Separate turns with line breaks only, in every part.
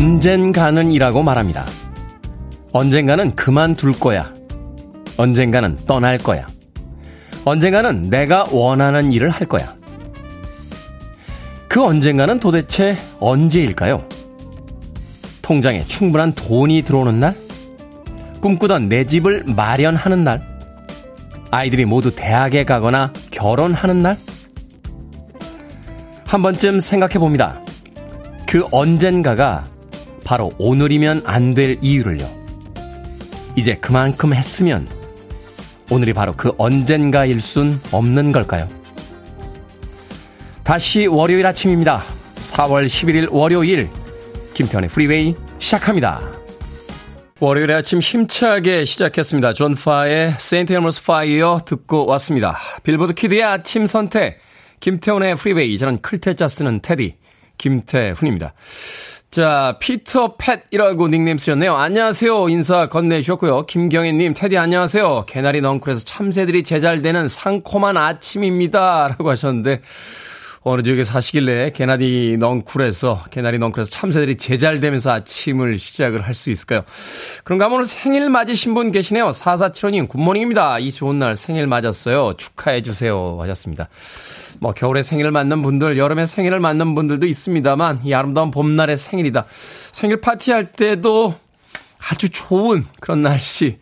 언젠가는 이라고 말합니다. 언젠가는 그만둘 거야. 언젠가는 떠날 거야. 언젠가는 내가 원하는 일을 할 거야. 그 언젠가는 도대체 언제일까요? 통장에 충분한 돈이 들어오는 날? 꿈꾸던 내 집을 마련하는 날? 아이들이 모두 대학에 가거나 결혼하는 날? 한 번쯤 생각해 봅니다. 그 언젠가가 바로 오늘이면 안 될 이유를요. 이제 그만큼 했으면 오늘이 바로 그 언젠가일 순 없는 걸까요? 다시 월요일 아침입니다. 4월 11일 월요일 김태훈의 프리웨이 시작합니다. 월요일 아침 힘차게 시작했습니다. 존 파의 St. Elmo's Fire 듣고 왔습니다. 빌보드 키드의 아침 선택 김태훈의 프리웨이 저는 클 태 자 쓰는 테디 김태훈입니다. 자, 피터 팻이라고 닉네임 쓰셨네요. 안녕하세요. 인사 건네주셨고요. 김경혜님, 테디 안녕하세요. 개나리 넝쿨에서 참새들이 재잘대는 상콤한 아침입니다. 라고 하셨는데, 어느 지역에 사시길래 개나리 넝쿨에서, 개나리 넝쿨에서 참새들이 재잘대면서 아침을 시작을 할 수 있을까요? 그런가 하면 오늘 생일 맞으신 분 계시네요. 4475님, 굿모닝입니다. 이 좋은 날 생일 맞았어요. 축하해주세요. 하셨습니다. 뭐 겨울에 생일을 맞는 분들, 여름에 생일을 맞는 분들도 있습니다만 이 아름다운 봄날의 생일이다. 생일 파티할 때도 아주 좋은 그런 날씨.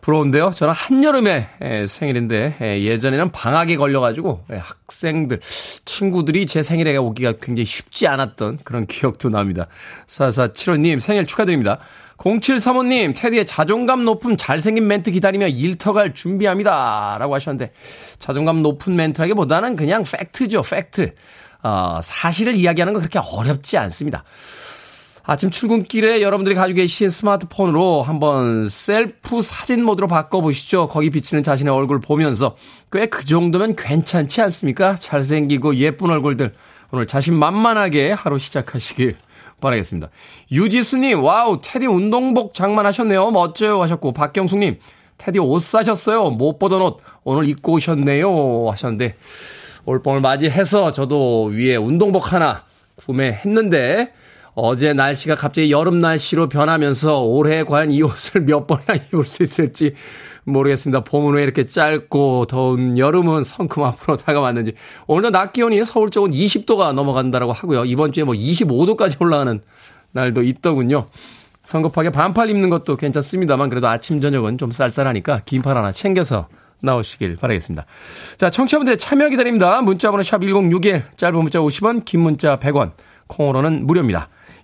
부러운데요. 저는 한여름에 생일인데 예전에는 방학에 걸려가지고 학생들, 친구들이 제 생일에 오기가 굉장히 쉽지 않았던 그런 기억도 납니다. 4475님 생일 축하드립니다. 0735님, 테디의 자존감 높은 잘생긴 멘트 기다리며 일터갈 준비합니다. 라고 하셨는데, 자존감 높은 멘트라기보다는 그냥 팩트죠, 팩트. 어, 사실을 이야기하는 건 그렇게 어렵지 않습니다. 아침 출근길에 여러분들이 가지고 계신 스마트폰으로 한번 셀프 사진 모드로 바꿔보시죠. 거기 비치는 자신의 얼굴 보면서 꽤 그 정도면 괜찮지 않습니까? 잘생기고 예쁜 얼굴들. 오늘 자신 만만하게 하루 시작하시길 바라겠습니다. 유지수님, wow, 테디 운동복 장만하셨네요. 멋져요. 하셨고, 박경숙님, 테디 옷 사셨어요. 못 보던 옷 오늘 입고 오셨네요. 하셨는데, 올 봄을 맞이해서 저도 위에 운동복 하나 구매했는데, 어제 날씨가 갑자기 여름 날씨로 변하면서 올해 과연 이 옷을 몇 번이나 입을 수 있을지 모르겠습니다. 봄은 왜 이렇게 짧고 더운 여름은 성큼 앞으로 다가왔는지. 오늘도 낮 기온이 서울 쪽은 20도가 넘어간다라고 하고요. 이번 주에 뭐 25도까지 올라가는 날도 있더군요. 성급하게 반팔 입는 것도 괜찮습니다만 그래도 아침 저녁은 좀 쌀쌀하니까 긴팔 하나 챙겨서 나오시길 바라겠습니다. 자, 청취자분들의 참여 기다립니다. 문자번호 샵 1061, 짧은 문자 50원, 긴 문자 100원, 콩으로는 무료입니다.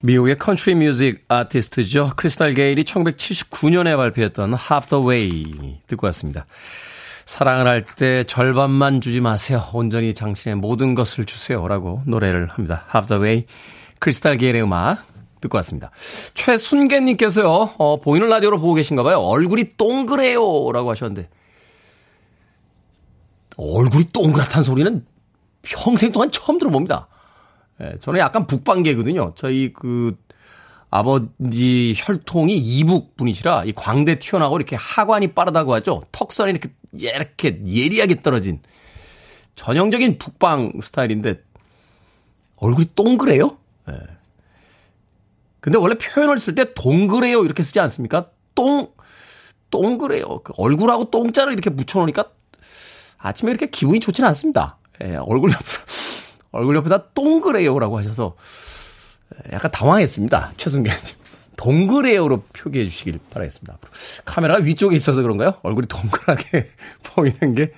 미국의 컨트리 뮤직 아티스트죠. 크리스탈 게일이 1979년에 발표했던 Half the Way 듣고 왔습니다. 사랑을 할 때 절반만 주지 마세요. 온전히 당신의 모든 것을 주세요 라고 노래를 합니다. Half the Way 크리스탈 게일의 음악 듣고 왔습니다. 최순계님께서요, 어, 보이는 라디오로 보고 계신가 봐요. 얼굴이 동그래요. 라고 하셨는데, 얼굴이 동그랗다는 소리는 평생 동안 처음 들어봅니다. 예, 저는 약간 북방계거든요. 저희 그 아버지 혈통이 이북 분이시라 이 광대 튀어나오고 이렇게 하관이 빠르다고 하죠. 턱선이 이렇게 이렇게 예리하게 떨어진 전형적인 북방 스타일인데 얼굴이 동그래요? 예. 근데 원래 표현을 쓸 때 동그래요 이렇게 쓰지 않습니까? 똥 동그래요. 그 얼굴하고 똥자를 이렇게 붙여놓으니까 아침에 이렇게 기분이 좋지는 않습니다. 예, 얼굴 옆에 얼굴 옆에다 동그래요라고 하셔서 약간 당황했습니다. 최승계님. 동그래요로 표기해 주시길 바라겠습니다. 카메라가 위쪽에 있어서 그런가요? 얼굴이 동그랗게 보이는 게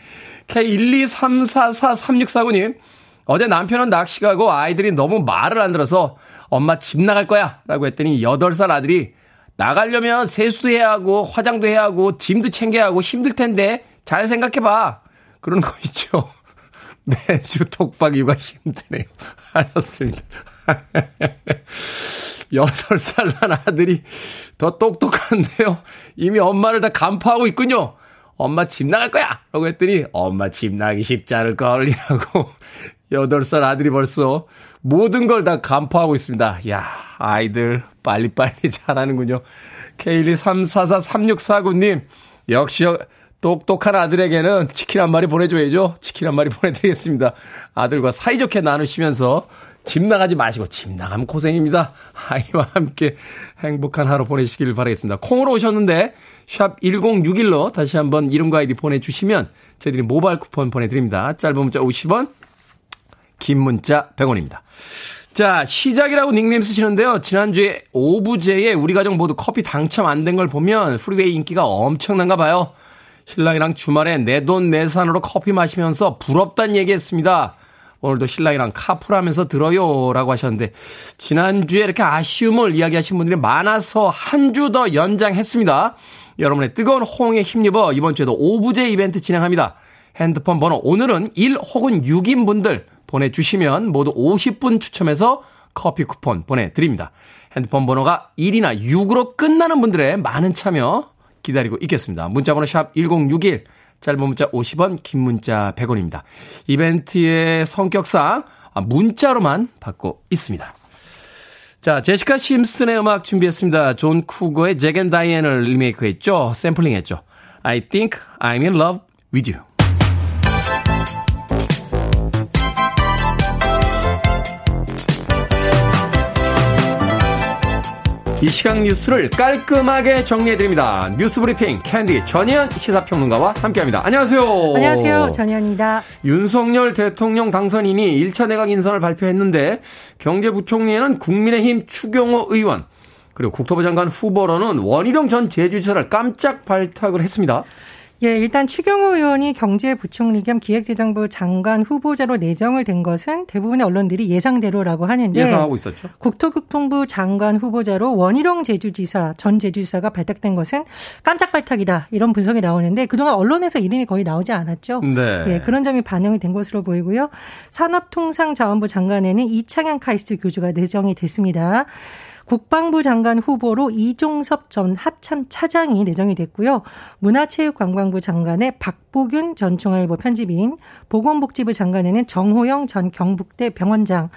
K123443649님 어제 남편은 낚시 가고 아이들이 너무 말을 안 들어서 엄마 집 나갈 거야 라고 했더니 8살 아들이 나가려면 세수도 해야 하고 화장도 해야 하고 짐도 챙겨야 하고 힘들 텐데 잘 생각해 봐. 그러는 거 있죠. 매주 독박 육아 힘드네요. 하셨습니다. 8살 난 아들이 더 똑똑한데요. 이미 엄마를 다 간파하고 있군요. 엄마 집 나갈 거야! 라고 했더니, 엄마 집 나기 쉽지 않을 걸, 이라고. 8살 아들이 벌써 모든 걸 다 간파하고 있습니다. 야 아이들 빨리빨리 자라는군요. K123443649님, 역시 똑똑한 아들에게는 치킨 한 마리 보내줘야죠. 치킨 한 마리 보내드리겠습니다. 아들과 사이좋게 나누시면서 집 나가지 마시고 집 나가면 고생입니다. 아이와 함께 행복한 하루 보내시길 바라겠습니다. 콩으로 오셨는데 샵 1061로 다시 한번 이름과 아이디 보내주시면 저희들이 모바일 쿠폰 보내드립니다. 짧은 문자 50원 긴 문자 100원입니다. 자, 시작이라고 닉네임 쓰시는데요. 지난주에 오부제에 우리 가족 모두 커피 당첨 안 된 걸 보면 프리웨이 인기가 엄청난가 봐요. 신랑이랑 주말에 내 돈 내산으로 커피 마시면서 부럽단 얘기했습니다. 오늘도 신랑이랑 카풀하면서 들어요. 라고 하셨는데, 지난주에 이렇게 아쉬움을 이야기하신 분들이 많아서 한 주 더 연장했습니다. 여러분의 뜨거운 호응에 힘입어 이번 주에도 오부제 이벤트 진행합니다. 핸드폰 번호 오늘은 1 혹은 6인 분들 보내주시면 모두 50분 추첨해서 커피 쿠폰 보내드립니다. 핸드폰 번호가 1이나 6으로 끝나는 분들의 많은 참여 기다리고 있겠습니다. 문자번호 샵 1061, 짧은 문자 50원, 긴 문자 100원입니다. 이벤트의 성격상 문자로만 받고 있습니다. 자, 제시카 심슨의 음악 준비했습니다. 존 쿠거의 Jack and Diane을 리메이크했죠. 샘플링했죠. I think I'm in love with you. 이 시각 뉴스를 깔끔하게 정리해드립니다. 뉴스 브리핑 캔디 전예현 시사평론가와 함께합니다. 안녕하세요.
안녕하세요. 전예현입니다.
윤석열 대통령 당선인이 1차 내각 인선을 발표했는데 경제부총리에는 국민의힘 추경호 의원 그리고 국토부 장관 후보로는 원희룡 전 제주지사를 깜짝 발탁을 했습니다.
예, 일단 추경호 의원이 경제부총리 겸 기획재정부 장관 후보자로 내정을 된 것은 대부분의 언론들이 예상대로라고 하는데
예상하고 있었죠.
국토교통부 장관 후보자로 원희룡 제주지사 전 제주지사가 발탁된 것은 깜짝 발탁이다 이런 분석이 나오는데 그동안 언론에서 이름이 거의 나오지 않았죠.
네.
예, 그런 점이 반영이 된 것으로 보이고요. 산업통상자원부 장관에는 이창현 카이스트 교주가 내정이 됐습니다. 국방부 장관 후보로 이종섭 전 합참 차장이 내정이 됐고요. 문화체육관광부 장관에 박보균 전 중앙일보 편집인, 보건복지부 장관에는 정호영 전 경북대 병원장,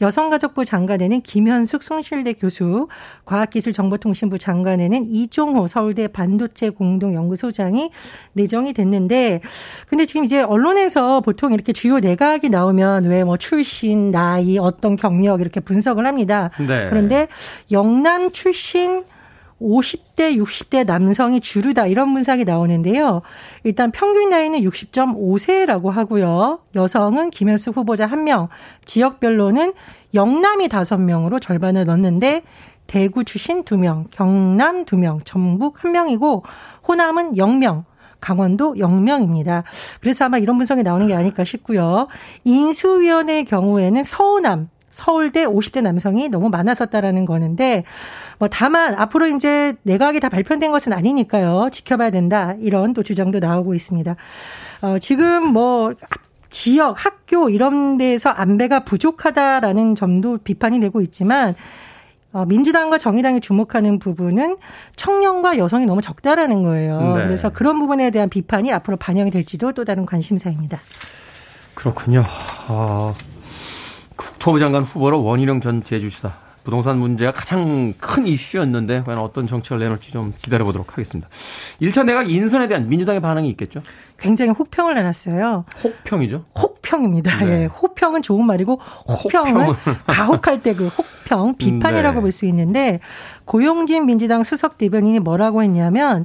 여성가족부 장관에는 김현숙 숭실대 교수, 과학기술정보통신부 장관에는 이종호 서울대 반도체 공동연구소장이 내정이 됐는데, 근데 지금 이제 언론에서 보통 이렇게 주요 내각이 나오면 왜 뭐 출신, 나이, 어떤 경력 이렇게 분석을 합니다.
네.
그런데 영남 출신 50대, 60대 남성이 주류다 이런 분석이 나오는데요. 일단 평균 나이는 60.5세라고 하고요. 여성은 김현수 후보자 1명, 지역별로는 영남이 5명으로 절반을 넣는데 대구 출신 2명, 경남 2명, 전북 1명이고 호남은 0명, 강원도 0명입니다. 그래서 아마 이런 분석이 나오는 게 아닐까 싶고요. 인수위원회 경우에는 서우남, 서울대 50대 남성이 너무 많았었다라는 거는데 뭐 다만 앞으로 이제 내각이 다 발표된 것은 아니니까요. 지켜봐야 된다. 이런 또 주장도 나오고 있습니다. 어, 지금 뭐 지역, 학교 이런 데서 안배가 부족하다라는 점도 비판이 되고 있지만 어, 민주당과 정의당이 주목하는 부분은 청년과 여성이 너무 적다라는 거예요. 네. 그래서 그런 부분에 대한 비판이 앞으로 반영이 될지도 또 다른 관심사입니다.
그렇군요. 어, 국토부 장관 후보로 원희룡 전 제주시사 부동산 문제가 가장 큰 이슈였는데 과연 어떤 정책을 내놓을지 좀 기다려보도록 하겠습니다. 1차 내각 인선에 대한 민주당의 반응이 있겠죠?
굉장히 혹평을 내놨어요.
혹평이죠?
혹평입니다. 네. 예. 혹평은 좋은 말이고 혹평은 가혹할 때 그 혹 평 비판이라고 네. 볼수 있는데 고용진 민주당 수석 대변인이 뭐라고 했냐면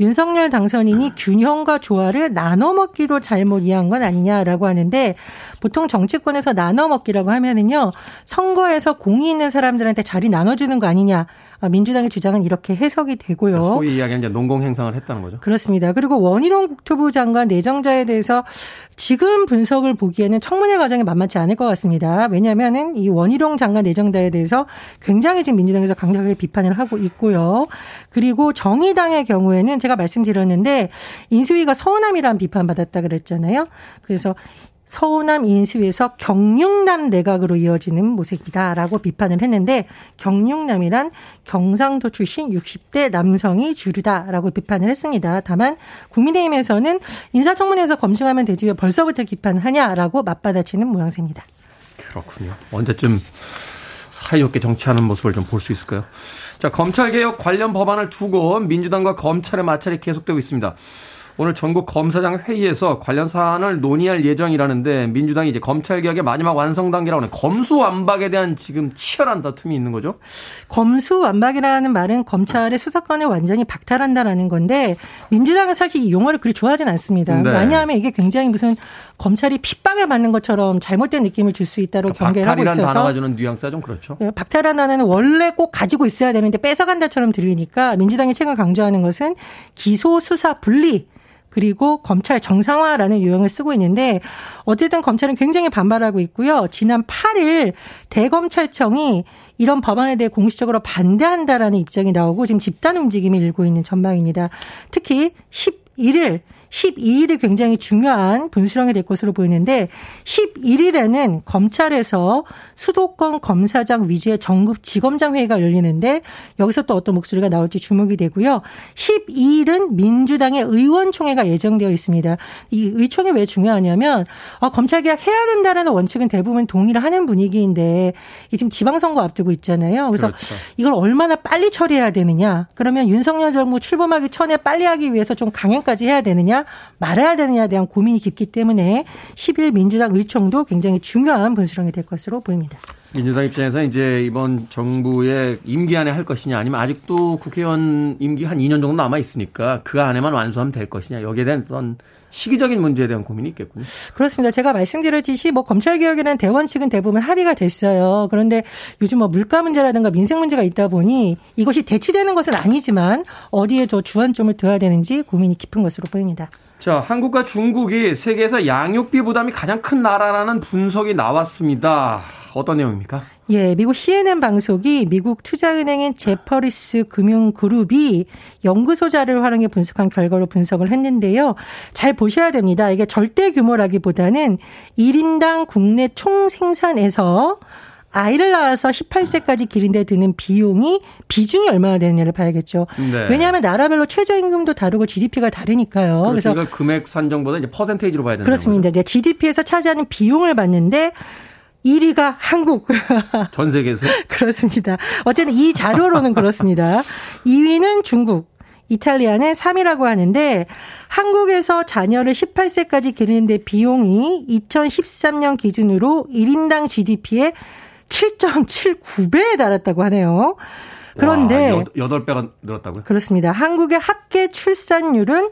윤석열 당선인이 균형과 조화를 나눠 먹기로 잘못 이해한 건 아니냐라고 하는데 보통 정치권에서 나눠 먹기라고 하면은요 선거에서 공이 있는 사람들한테 자리 나눠주는 거 아니냐 민주당의 주장은 이렇게 해석이 되고요. 그러니까
소위 이야기하는 이제 농공 행상을 했다는 거죠.
그렇습니다. 그리고 원희룡 국토부 장관 내정자에 대해서 지금 분석을 보기에는 청문회 과정이 만만치 않을 것 같습니다. 왜냐하면은 이 원희룡 장관 내정자에 대해서 굉장히 지금 민주당에서 강력하게 비판을 하고 있고요. 그리고 정의당의 경우에는 제가 말씀드렸는데 인수위가 서운함이란 비판 받았다 그랬잖아요. 그래서 서우남 인수에서 경육남 내각으로 이어지는 모색이다라고 비판을 했는데 경육남이란 경상도 출신 60대 남성이 주류다라고 비판을 했습니다. 다만 국민의힘에서는 인사청문회에서 검증하면 되지 왜 벌써부터 비판을 하냐라고 맞받아치는 모양새입니다.
그렇군요. 언제쯤 사이좋게 정치하는 모습을 좀 볼 수 있을까요? 자, 검찰개혁 관련 법안을 두고 민주당과 검찰의 마찰이 계속되고 있습니다. 오늘 전국 검사장 회의에서 관련 사안을 논의할 예정이라는데 민주당이 이제 검찰 개혁의 마지막 완성 단계라고 하는 검수완박에 대한 지금 치열한 다툼이 있는 거죠.
검수완박이라는 말은 검찰의 수사권을 완전히 박탈한다라는 건데 민주당은 사실 이 용어를 그리 좋아하진 않습니다. 네. 왜냐하면 이게 굉장히 무슨 검찰이 핍박을 받는 것처럼 잘못된 느낌을 줄 수 있다고 그러니까 경계를 하고 있어서
단어가 주는 뉘앙스가 좀 그렇죠.
네, 박탈한 단어는 원래 꼭 가지고 있어야 되는데 뺏어간다처럼 들리니까 민주당이 최근 강조하는 것은 기소 수사 분리 그리고 검찰 정상화라는 유형을 쓰고 있는데 어쨌든 검찰은 굉장히 반발하고 있고요. 지난 8일 대검찰청이 이런 법안에 대해 공식적으로 반대한다라는 입장이 나오고 지금 집단 움직임이 일고 있는 전망입니다. 특히 11일 12일이 굉장히 중요한 분수령이 될 것으로 보이는데 11일에는 검찰에서 수도권 검사장 위주의 정급 지검장 회의가 열리는데 여기서 또 어떤 목소리가 나올지 주목이 되고요. 12일은 민주당의 의원총회가 예정되어 있습니다. 이 의총회 왜 중요하냐면 아, 검찰 개혁 해야 된다라는 원칙은 대부분 동의를 하는 분위기인데 지금 지방선거 앞두고 있잖아요. 그래서 그렇죠. 이걸 얼마나 빨리 처리해야 되느냐. 그러면 윤석열 정부 출범하기 전에 빨리 하기 위해서 좀 강행까지 해야 되느냐. 말아야 되느냐에 대한 고민이 깊기 때문에 10일 민주당 의총도 굉장히 중요한 분수령이 될 것으로 보입니다.
민주당 입장에서 이제 이번 정부의 임기 안에 할 것이냐 아니면 아직도 국회의원 임기 한 2년 정도 남아 있으니까 그 안에만 완수하면 될 것이냐 여기에 대한 어떤 시기적인 문제에 대한 고민이 있겠군요.
그렇습니다. 제가 말씀드렸듯이 뭐 검찰 개혁이라는 대원칙은 대부분 합의가 됐어요. 그런데 요즘 뭐 물가 문제라든가 민생 문제가 있다 보니 이것이 대치되는 것은 아니지만 어디에 저 주안점을 둬야 되는지 고민이 깊은 것으로 보입니다.
자, 한국과 중국이 세계에서 양육비 부담이 가장 큰 나라라는 분석이 나왔습니다. 어떤 내용입니까?
예, 미국 CNN 방송이 미국 투자은행인 제퍼리스 금융그룹이 연구소 자료를 활용해 분석한 결과로 분석을 했는데요. 잘 보셔야 됩니다. 이게 절대 규모라기보다는 1인당 국내 총 생산에서 아이를 낳아서 18세까지 기른 데 드는 비용이 비중이 얼마나 되느냐를 봐야겠죠. 네. 왜냐하면 나라별로 최저임금도 다르고 GDP가 다르니까요.
그래서 그러니까 금액 산정보다 이제 퍼센테이지로 봐야 된다.
그렇습니다. 이제 GDP에서 차지하는 비용을 봤는데 1위가 한국.
전 세계에서?
그렇습니다. 어쨌든 이 자료로는 그렇습니다. 2위는 중국. 이탈리아는 3위라고 하는데 한국에서 자녀를 18세까지 기르는데 비용이 2013년 기준으로 1인당 GDP의 7.79배에 달했다고 하네요. 그런데 와,
8배가 늘었다고요?
그렇습니다. 한국의 합계 출산율은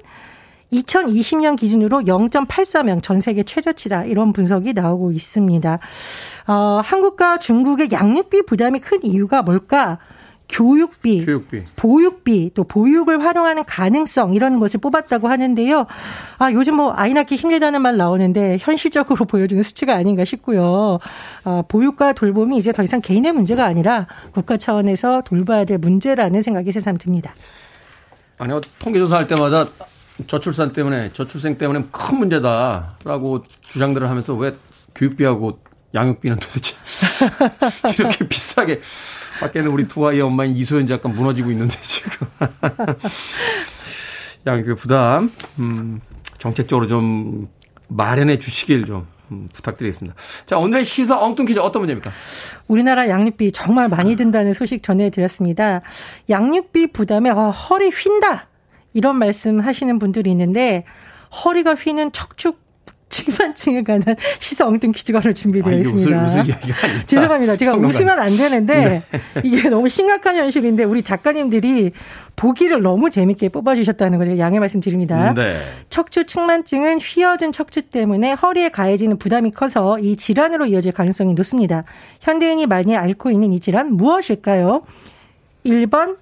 2020년 기준으로 0.84명 전 세계 최저치다 이런 분석이 나오고 있습니다. 어, 한국과 중국의 양육비 부담이 큰 이유가 뭘까? 교육비, 교육비, 보육비, 또 보육을 활용하는 가능성 이런 것을 뽑았다고 하는데요. 아 요즘 뭐 아이 낳기 힘들다는 말 나오는데 현실적으로 보여주는 수치가 아닌가 싶고요. 아, 보육과 돌봄이 이제 더 이상 개인의 문제가 아니라 국가 차원에서 돌봐야 될 문제라는 생각이 새삼 듭니다.
아니요 통계조사 할 때마다 저출산 때문에 저출생 때문에 큰 문제다라고 주장들을 하면서 왜 교육비하고 양육비는 도대체 이렇게 비싸게 밖에는 우리 두 아이의 엄마인 이소연 작가 무너지고 있는데 지금 양육비 부담 음, 정책적으로 좀 마련해 주시길 좀 음, 부탁드리겠습니다. 자, 오늘의 시사 엉뚱 퀴즈 어떤 문제입니까?
우리나라 양육비 정말 많이 든다는 소식 전해드렸습니다. 양육비 부담에 어, 허리 휜다. 이런 말씀 하시는 분들이 있는데 허리가 휘는 척축 층만층에 관한 시사 엉뚱 퀴즈가 오늘 준비되어 아, 있습니다.
웃을, 웃을
죄송합니다. 제가. 웃으면 안 되는데 네. 이게 너무 심각한 현실인데 우리 작가님들이 보기를 너무 재밌게 뽑아주셨다는 거죠. 양해 말씀드립니다. 네. 척추 측만증은 휘어진 척추 때문에 허리에 가해지는 부담이 커서 이 질환으로 이어질 가능성이 높습니다. 현대인이 많이 앓고 있는 이 질환 무엇일까요? 1번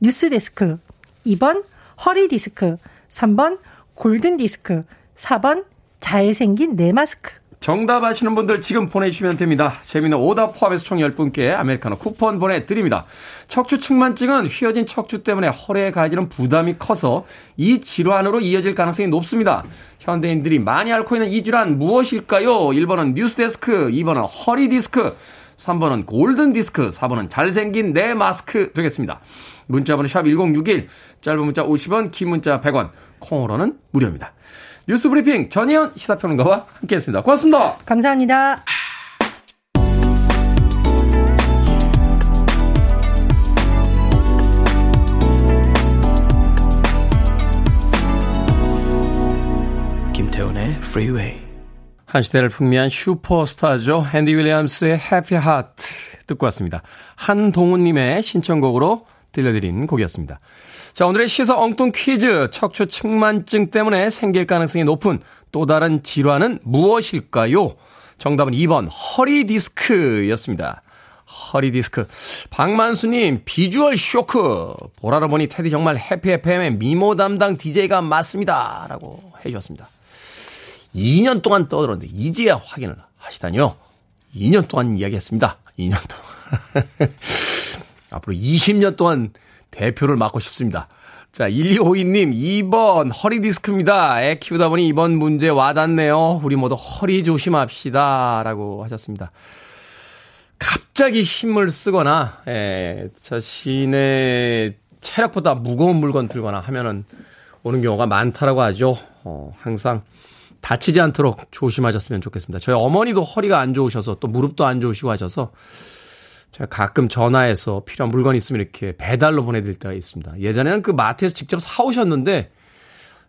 뉴스 데스크, 2번 허리 디스크, 3번 골든 디스크, 4번 잘생긴 내 마스크.
정답 아시는 분들 지금 보내주시면 됩니다. 재밌는 오답 포함해서 총 10분께 아메리카노 쿠폰 보내드립니다. 척추 측만증은 휘어진 척추 때문에 허리에 가해지는 부담이 커서 이 질환으로 이어질 가능성이 높습니다. 현대인들이 많이 앓고 있는 이 질환 무엇일까요? 1번은 뉴스데스크, 2번은 허리디스크, 3번은 골든디스크, 4번은 잘생긴 내 마스크 되겠습니다. 문자번호 샵 1061, 짧은 문자 50원, 긴 문자 100원, 콩으로는 무료입니다. 뉴스 브리핑 전혜연 시사평론가와 함께했습니다. 고맙습니다.
감사합니다.
김태훈의 Freeway. 한 시대를 풍미한 슈퍼스타죠. 앤디 윌리엄스의 Happy Heart 듣고 왔습니다. 한동훈님의 신청곡으로 들려드린 곡이었습니다. 자, 오늘의 시사 엉뚱 퀴즈. 척추 측만증 때문에 생길 가능성이 높은 또 다른 질환은 무엇일까요? 정답은 2번 허리 디스크였습니다. 허리 디스크. 박만수님, 비주얼 쇼크. 보라로 보니 테디 정말 해피 FM의 미모 담당 DJ가 맞습니다. 라고 해주셨습니다. 2년 동안 떠들었는데, 이제야 확인을 하시다니요. 2년 동안 이야기했습니다. 2년 동안. 앞으로 20년 동안 대표를 맡고 싶습니다. 자, 1252님, 2번 허리 디스크입니다. 애 키우다 보니 이번 문제 와닿네요. 우리 모두 허리 조심합시다. 라고 하셨습니다. 갑자기 힘을 쓰거나, 에, 자신의 체력보다 무거운 물건 들거나 하면은 오는 경우가 많다라고 하죠. 어, 항상 다치지 않도록 조심하셨으면 좋겠습니다. 저희 어머니도 허리가 안 좋으셔서 또 무릎도 안 좋으시고 하셔서 제가 가끔 전화해서 필요한 물건 있으면 이렇게 배달로 보내드릴 때가 있습니다. 예전에는 그 마트에서 직접 사오셨는데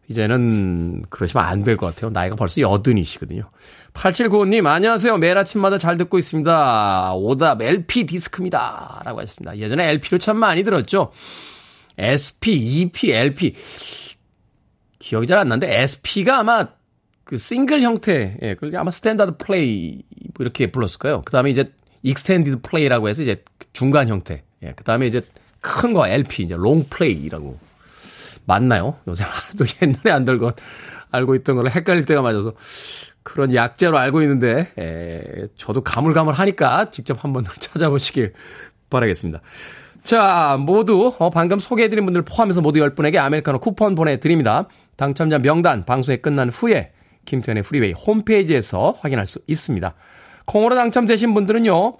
이제는 그러시면 안 될 것 같아요. 나이가 벌써 여든이시거든요. 8795님, 안녕하세요. 매일 아침마다 잘 듣고 있습니다. 오답 LP 디스크입니다. 라고 하셨습니다. 예전에 LP로 참 많이 들었죠. SP, EP, LP. 기억이 잘 안 나는데 SP가 아마 그 싱글 형태, 예, 그걸 아마 standard play 뭐 이렇게 불렀을 거예요. 그 다음에 이제 extended play라고 해서 이제 중간 형태. 예, 그 다음에 이제 큰 거 LP, 이제 long play라고. 맞나요? 요새 하도 옛날에 안 들고 알고 있던 걸로 헷갈릴 때가 많아서 그런 약자로 알고 있는데, 예, 저도 가물가물 하니까 직접 한번 찾아보시길 바라겠습니다. 자, 모두, 어, 방금 소개해드린 분들 포함해서 모두 10분에게 아메리카노 쿠폰 보내드립니다. 당첨자 명단 방송이 끝난 후에 김태훈의 프리웨이 홈페이지에서 확인할 수 있습니다. 콩으로 당첨되신 분들은요,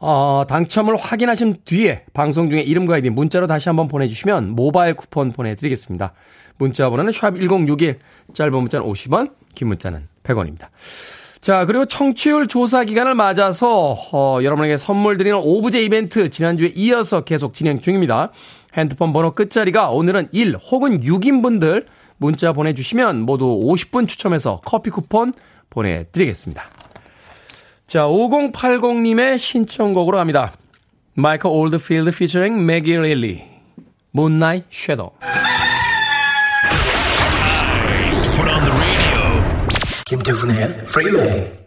어, 당첨을 확인하신 뒤에 방송 중에 이름과 아이디 문자로 다시 한번 보내주시면 모바일 쿠폰 보내드리겠습니다. 문자 번호는 샵1061, 짧은 문자는 50원, 긴 문자는 100원입니다. 자, 그리고 청취율 조사 기간을 맞아서, 어, 여러분에게 선물 드리는 오브제 이벤트 지난주에 이어서 계속 진행 중입니다. 핸드폰 번호 끝자리가 오늘은 1 혹은 6인 분들 문자 보내주시면 모두 50분 추첨해서 커피 쿠폰 보내드리겠습니다. 자, 5080님의 신청곡으로 합니다. 마이클 올드필드 피처링 매기 릴리 Moonlight Shadow 김태훈의 프리웨이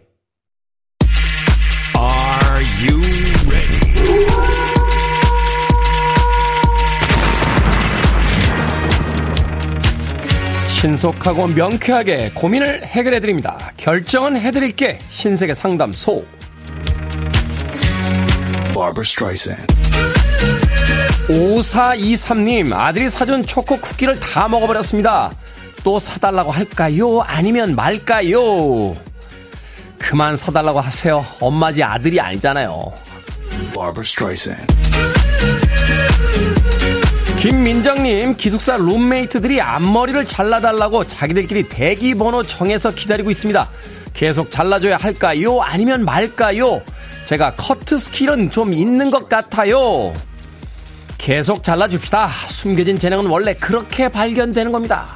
신속하고 명쾌하게 고민을 해결해 드립니다. 결정은 해 드릴게 신세계 상담소. 5423님, 아들이 사준 초코 쿠키를 다 먹어버렸습니다. 또 사달라고 할까요? 아니면 말까요? 그만 사달라고 하세요. 엄마지 아들이 아니잖아요. 김민정님, 기숙사 룸메이트들이 앞머리를 잘라달라고 자기들끼리 대기번호 정해서 기다리고 있습니다. 계속 잘라줘야 할까요? 아니면 말까요? 제가 커트 스킬은 좀 있는 것 같아요. 계속 잘라줍시다. 숨겨진 재능은 원래 그렇게 발견되는 겁니다.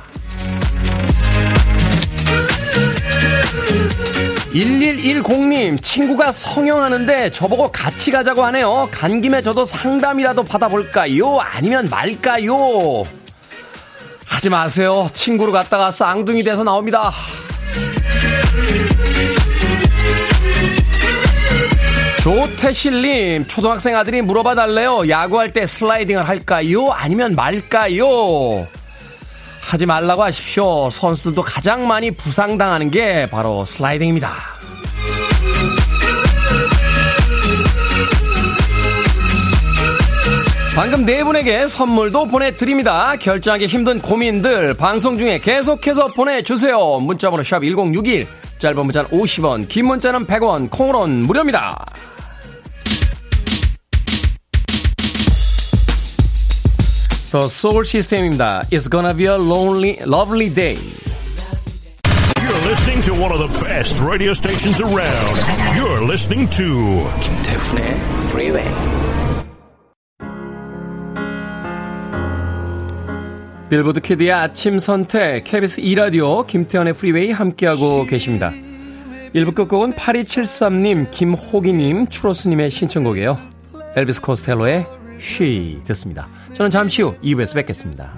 1110님, 친구가 성형하는데 저보고 같이 가자고 하네요. 간 김에 저도 상담이라도 받아볼까요? 아니면 말까요? 하지 마세요. 친구로 갔다가 쌍둥이 돼서 나옵니다. 조태실님, 초등학생 아들이 물어봐 달래요. 야구할 때 슬라이딩을 할까요? 아니면 말까요? 하지 말라고 하십시오. 선수들도 가장 많이 부상당하는 게 바로 슬라이딩입니다. 방금 네 분에게 선물도 보내드립니다. 결정하기 힘든 고민들 방송 중에 계속해서 보내주세요. 문자번호 샵 1061, 짧은 문자는 50원, 긴 문자는 100원, 콩으로는 무료입니다. The Soul System입니다. It's gonna be a lonely, lovely day.
You're listening to one of the best radio stations around. You're listening to
김태훈의 Freeway.
빌보드 키드의 아침 선택, KBS 2라디오, 김태훈의 프리웨이 함께하고 계십니다. 1부 끝곡은 8273님, 김호기님, 추로스님의 신청곡이에요. 엘비스 코스텔로의 She 듣습니다. 저는 잠시 후 2부에서 뵙겠습니다.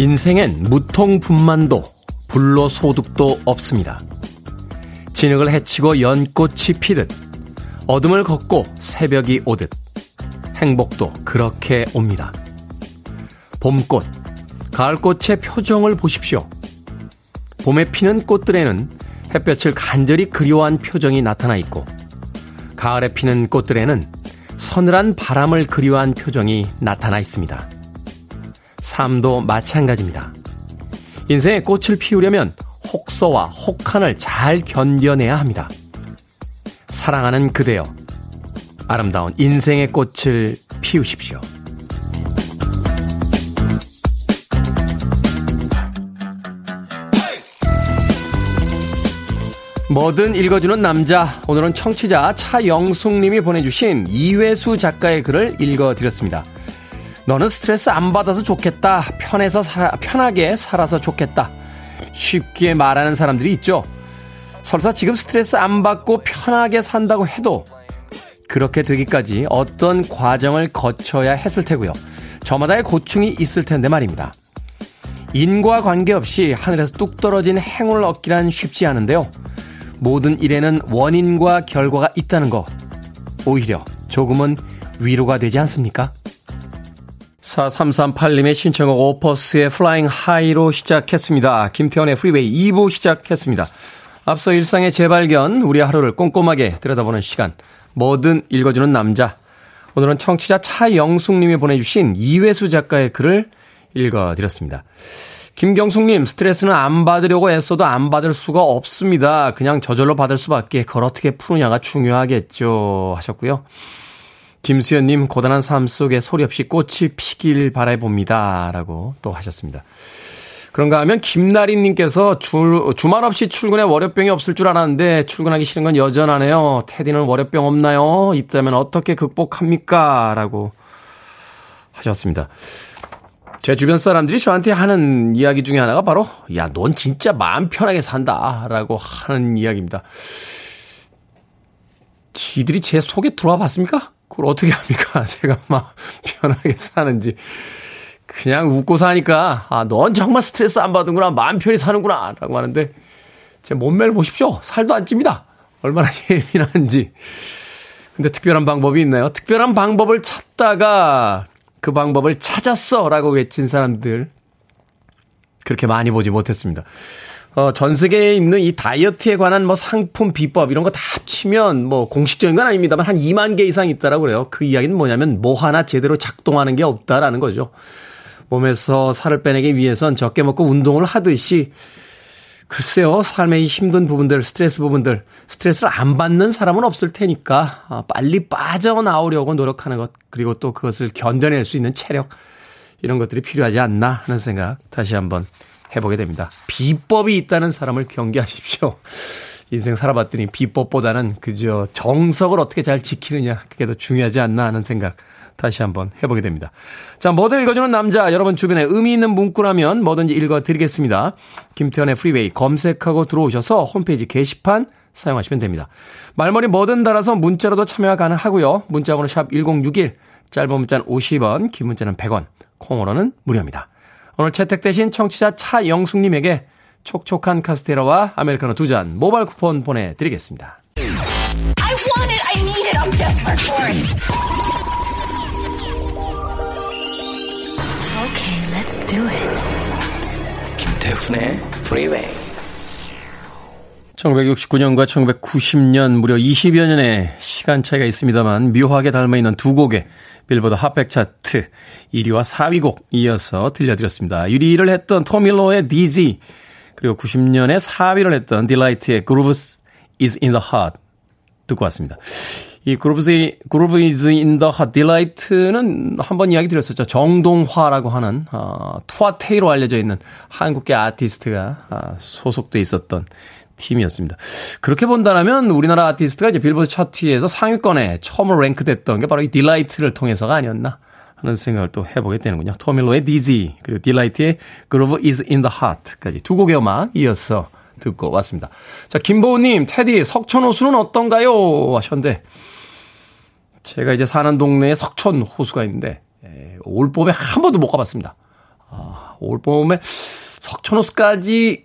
인생엔 무통분만도 불로소득도 없습니다. 진흙을 헤치고 연꽃이 피듯 어둠을 걷고 새벽이 오듯 행복도 그렇게 옵니다. 봄꽃, 가을꽃의 표정을 보십시오. 봄에 피는 꽃들에는 햇볕을 간절히 그리워한 표정이 나타나 있고 가을에 피는 꽃들에는 서늘한 바람을 그리워한 표정이 나타나 있습니다. 삶도 마찬가지입니다. 인생의 꽃을 피우려면 혹서와 혹한을 잘 견뎌내야 합니다. 사랑하는 그대여, 아름다운 인생의 꽃을 피우십시오. 뭐든 읽어주는 남자. 오늘은 청취자 차영숙님이 보내주신 이회수 작가의 글을 읽어드렸습니다. 너는 스트레스 안 받아서 좋겠다. 편해서 살아, 편하게 살아서 좋겠다. 쉽게 말하는 사람들이 있죠. 설사 지금 스트레스 안 받고 편하게 산다고 해도 그렇게 되기까지 어떤 과정을 거쳐야 했을 테고요. 저마다의 고충이 있을 텐데 말입니다. 인과 관계없이 하늘에서 뚝 떨어진 행운을 얻기란 쉽지 않은데요. 모든 일에는 원인과 결과가 있다는 거 오히려 조금은 위로가 되지 않습니까? 4338님의 신청곡 오퍼스의 Flying High로 시작했습니다. 김태훈의 프리웨이 2부 시작했습니다. 앞서 일상의 재발견, 우리 하루를 꼼꼼하게 들여다보는 시간, 뭐든 읽어주는 남자. 오늘은 청취자 차영숙님이 보내주신 이회수 작가의 글을 읽어드렸습니다. 김경숙님, 스트레스는 안 받으려고 애써도 안 받을 수가 없습니다. 그냥 저절로 받을 수밖에 그걸 어떻게 푸느냐가 중요하겠죠. 하셨고요. 김수현님, 고단한 삶 속에 소리 없이 꽃이 피길 바라봅니다. 라고 또 하셨습니다. 그런가 하면 김나리님께서 주, 주말 없이 출근에 월요병이 없을 줄 알았는데 출근하기 싫은 건 여전하네요. 테디는 월요병 없나요? 있다면 어떻게 극복합니까? 라고 하셨습니다. 제 주변 사람들이 저한테 하는 이야기 중에 하나가 바로, 야, 넌 진짜 마음 편하게 산다. 라고 하는 이야기입니다. 지들이 제 속에 들어와 봤습니까? 그걸 어떻게 합니까? 제가 막 편하게 사는지. 그냥 웃고 사니까, 아, 넌 정말 스트레스 안 받는구나. 마음 편히 사는구나. 라고 하는데, 제 몸매를 보십시오. 살도 안 찝니다. 얼마나 예민한지. 근데 특별한 방법이 있나요? 특별한 방법을 찾다가 그 방법을 찾았어! 라고 외친 사람들. 그렇게 많이 보지 못했습니다. 어, 전 세계에 있는 이 다이어트에 관한 뭐 상품, 비법 이런 거 다 합치면 뭐 공식적인 건 아닙니다만 한 2만 개 이상 있다라고 그래요. 그 이야기는 뭐냐면 뭐 하나 제대로 작동하는 게 없다라는 거죠. 몸에서 살을 빼내기 위해선 적게 먹고 운동을 하듯이 글쎄요, 삶의 힘든 부분들, 스트레스 부분들, 스트레스를 안 받는 사람은 없을 테니까, 아, 빨리 빠져나오려고 노력하는 것, 그리고 또 그것을 견뎌낼 수 있는 체력, 이런 것들이 필요하지 않나 하는 생각 다시 한번 해보게 됩니다. 비법이 있다는 사람을 경계하십시오. 인생 살아봤더니 비법보다는 그저 정석을 어떻게 잘 지키느냐, 그게 더 중요하지 않나 하는 생각 다시 한번 해보게 됩니다. 자, 뭐든 읽어주는 남자, 여러분 주변에 의미 있는 문구라면 뭐든지 읽어드리겠습니다. 김태현의 프리웨이 검색하고 들어오셔서 홈페이지 게시판 사용하시면 됩니다. 말머리 뭐든 달아서 문자로도 참여가 가능하고요. 문자번호 샵 1061, 짧은 문자는 50원, 긴 문자는 100원, 콩으로는 무료입니다. 오늘 채택되신 청취자 차영숙님에게 촉촉한 카스테라와 아메리카노 두 잔 모바일 쿠폰 보내드리겠습니다.
I want it. I need it. I'm desperate for it. Okay, let's do it.
김태훈의 Freeway.
1969년과 1990년 무려 20여 년의 시간 차이가 있습니다만 묘하게 닮아있는 두 곡의 빌보드 핫백 차트 1위와 4위 곡 이어서 들려드렸습니다. 1위를 했던 토밀로의 DZ 그리고 90년에 4위를 했던 딜라이트의 Groove is in the Heart 듣고 왔습니다. 이 Grooves, Groove is in the Heart 딜라이트는 한번 이야기 드렸었죠. 정동화라고 하는, 어, 토와 테이로 알려져 있는 한국계 아티스트가 아, 소속돼 있었던 팀이었습니다. 그렇게 본다면 우리나라 아티스트가 이제 빌보드 차트에서 상위권에 처음으로 랭크됐던 게 바로 이 딜라이트를 통해서가 아니었나 하는 생각을 또 해보게 되는군요. 토밀로의 디지 그리고 딜라이트의 Groove is in the Heart까지 두 곡의 음악 이어서 듣고 왔습니다. 자, 김보우님, 테디, 석천 호수는 어떤가요? 하셨는데, 제가 이제 사는 동네에 석천 호수가 있는데, 에, 올 봄에 한 번도 못 가봤습니다. 아, 올 봄에 석천 호수까지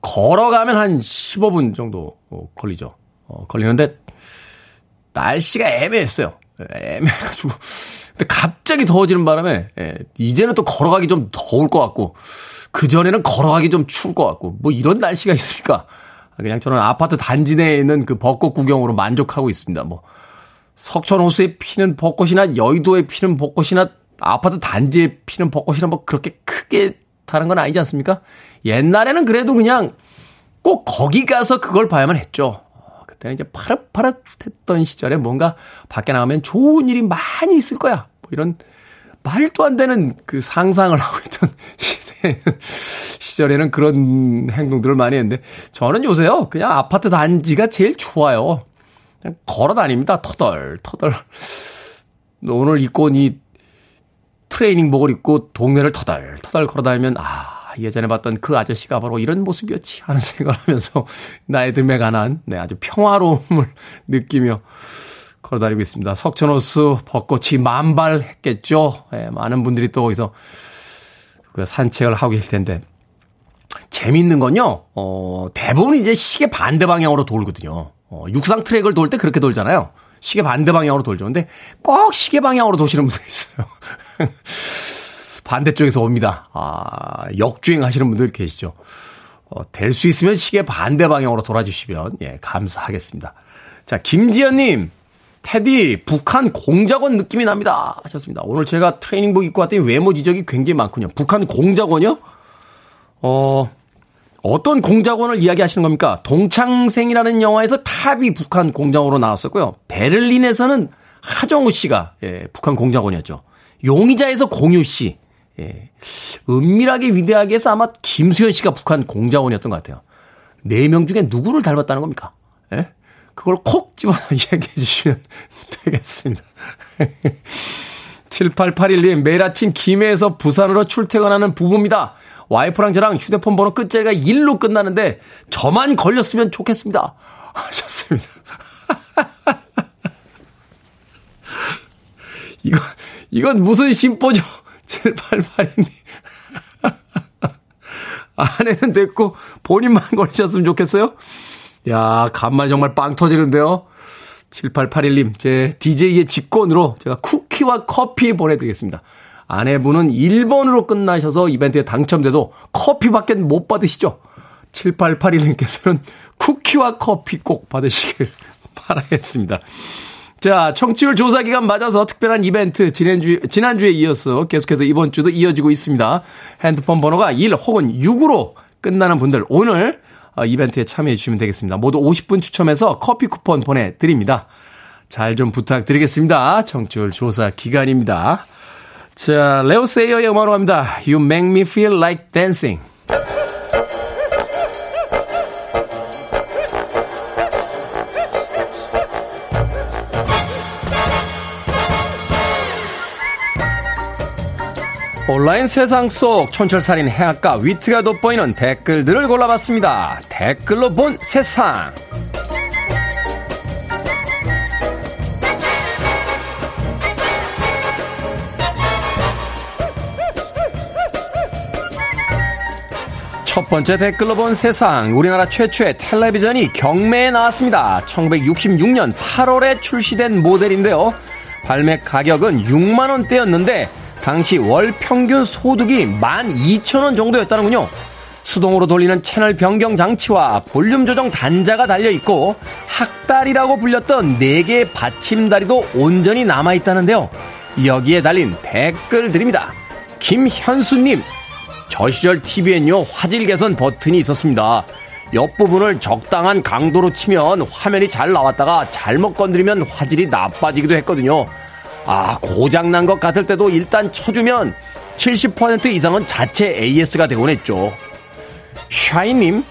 걸어가면 한 15분 정도 어, 걸리죠. 어, 걸리는데, 날씨가 애매했어요. 애매해가지고. 근데 갑자기 더워지는 바람에, 에, 이제는 또 걸어가기 좀 더울 것 같고, 그 전에는 걸어가기 좀 추울 것 같고, 뭐 이런 날씨가 있습니까? 그냥 저는 아파트 단지 내에 있는 그 벚꽃 구경으로 만족하고 있습니다. 뭐, 석천 호수에 피는 벚꽃이나 여의도에 피는 벚꽃이나 아파트 단지에 피는 벚꽃이나 뭐 그렇게 크게 다른 건 아니지 않습니까? 옛날에는 그래도 그냥 꼭 거기 가서 그걸 봐야만 했죠. 어, 그때는 이제 파릇파릇했던 시절에 뭔가 밖에 나가면 좋은 일이 많이 있을 거야. 뭐 이런 말도 안 되는 그 상상을 하고 있던 시대 시절에는 그런 행동들을 많이 했는데 저는 요새요 그냥 아파트 단지가 제일 좋아요. 그냥 걸어 다닙니다. 터덜 터덜. 오늘 입고 온 이 트레이닝복을 입고 동네를 터덜 터덜 걸어 다니면 아 예전에 봤던 그 아저씨가 바로 이런 모습이었지 하는 생각을 하면서 나의 듦에 관한 네, 아주 평화로움을 느끼며 걸어다니고 있습니다. 석천호수 벚꽃이 만발했겠죠. 예, 많은 분들이 또 거기서 그 산책을 하고 계실 텐데 재밌는 건요. 어, 대부분 이제 시계 반대 방향으로 돌거든요. 어, 육상 트랙을 돌 때 그렇게 돌잖아요. 시계 반대 방향으로 돌죠. 근데 꼭 시계 방향으로 도시는 분들 있어요. 반대쪽에서 옵니다. 아, 역주행 하시는 분들 계시죠. 어, 될 수 있으면 시계 반대 방향으로 돌아주시면, 예, 감사하겠습니다. 자, 김지연님, 테디, 북한 공작원 느낌이 납니다. 하셨습니다. 오늘 제가 트레이닝복 입고 왔더니 외모 지적이 굉장히 많군요. 북한 공작원이요? 어, 어떤 공작원을 이야기하시는 겁니까? 동창생이라는 영화에서 탑이 북한 공작원으로 나왔었고요. 베를린에서는 하정우 씨가 예, 북한 공작원이었죠. 용의자에서 공유 씨. 예. 은밀하게 위대하게 해서 아마 김수현 씨가 북한 공작원이었던 것 같아요. 네 명 중에 누구를 닮았다는 겁니까? 예? 그걸 콕 집어 이야기해 주시면 되겠습니다. 7881님, 매일 아침 김해에서 부산으로 출퇴근하는 부부입니다. 와이프랑 저랑 휴대폰 번호 끝자리가 1로 끝나는데 저만 걸렸으면 좋겠습니다. 하셨습니다. 이건, 이건 무슨 심보죠? 7882님. 아내는 됐고 본인만 걸리셨으면 좋겠어요? 야, 간만에 정말 빵 터지는데요. 7881님, 제 DJ의 직권으로 제가 쿠키와 커피 보내드리겠습니다. 아내분은 1번으로 끝나셔서 이벤트에 당첨돼도 커피밖에 못 받으시죠? 7881님께서는 쿠키와 커피 꼭 받으시길 바라겠습니다. 자, 청취율 조사 기간 맞아서 특별한 이벤트 지난주, 지난주에 이어서 계속해서 이번 주도 이어지고 있습니다. 핸드폰 번호가 1 혹은 6으로 끝나는 분들 오늘 어, 이벤트에 참여해 주시면 되겠습니다. 모두 50분 추첨해서 커피 쿠폰 보내드립니다. 잘 좀 부탁드리겠습니다. 청취율 조사 기간입니다. 자, 레오 세이어의 음악으로 갑니다. You make me feel like dancing. 온라인 세상 속 촌철살인 해학과 위트가 돋보이는 댓글들을 골라봤습니다. 댓글로 본 세상. 첫 번째 댓글로 본 세상. 우리나라 최초의 텔레비전이 경매에 나왔습니다. 1966년 8월에 출시된 모델인데요. 발매 가격은 6만 원대였는데, 당시 월 평균 소득이 12,000원 정도였다는군요. 수동으로 돌리는 채널 변경 장치와 볼륨 조정 단자가 달려 있고 학다리라고 불렸던 4개의 받침다리도 온전히 남아 있다는데요. 여기에 달린 댓글들입니다. 김현수님, 저 시절 TV엔요 화질 개선 버튼이 있었습니다. 옆부분을 적당한 강도로 치면 화면이 잘 나왔다가 잘못 건드리면 화질이 나빠지기도 했거든요. 아, 고장난 것 같을 때도 일단 쳐주면 70% 이상은 자체 AS가 되곤 했죠. 샤이님,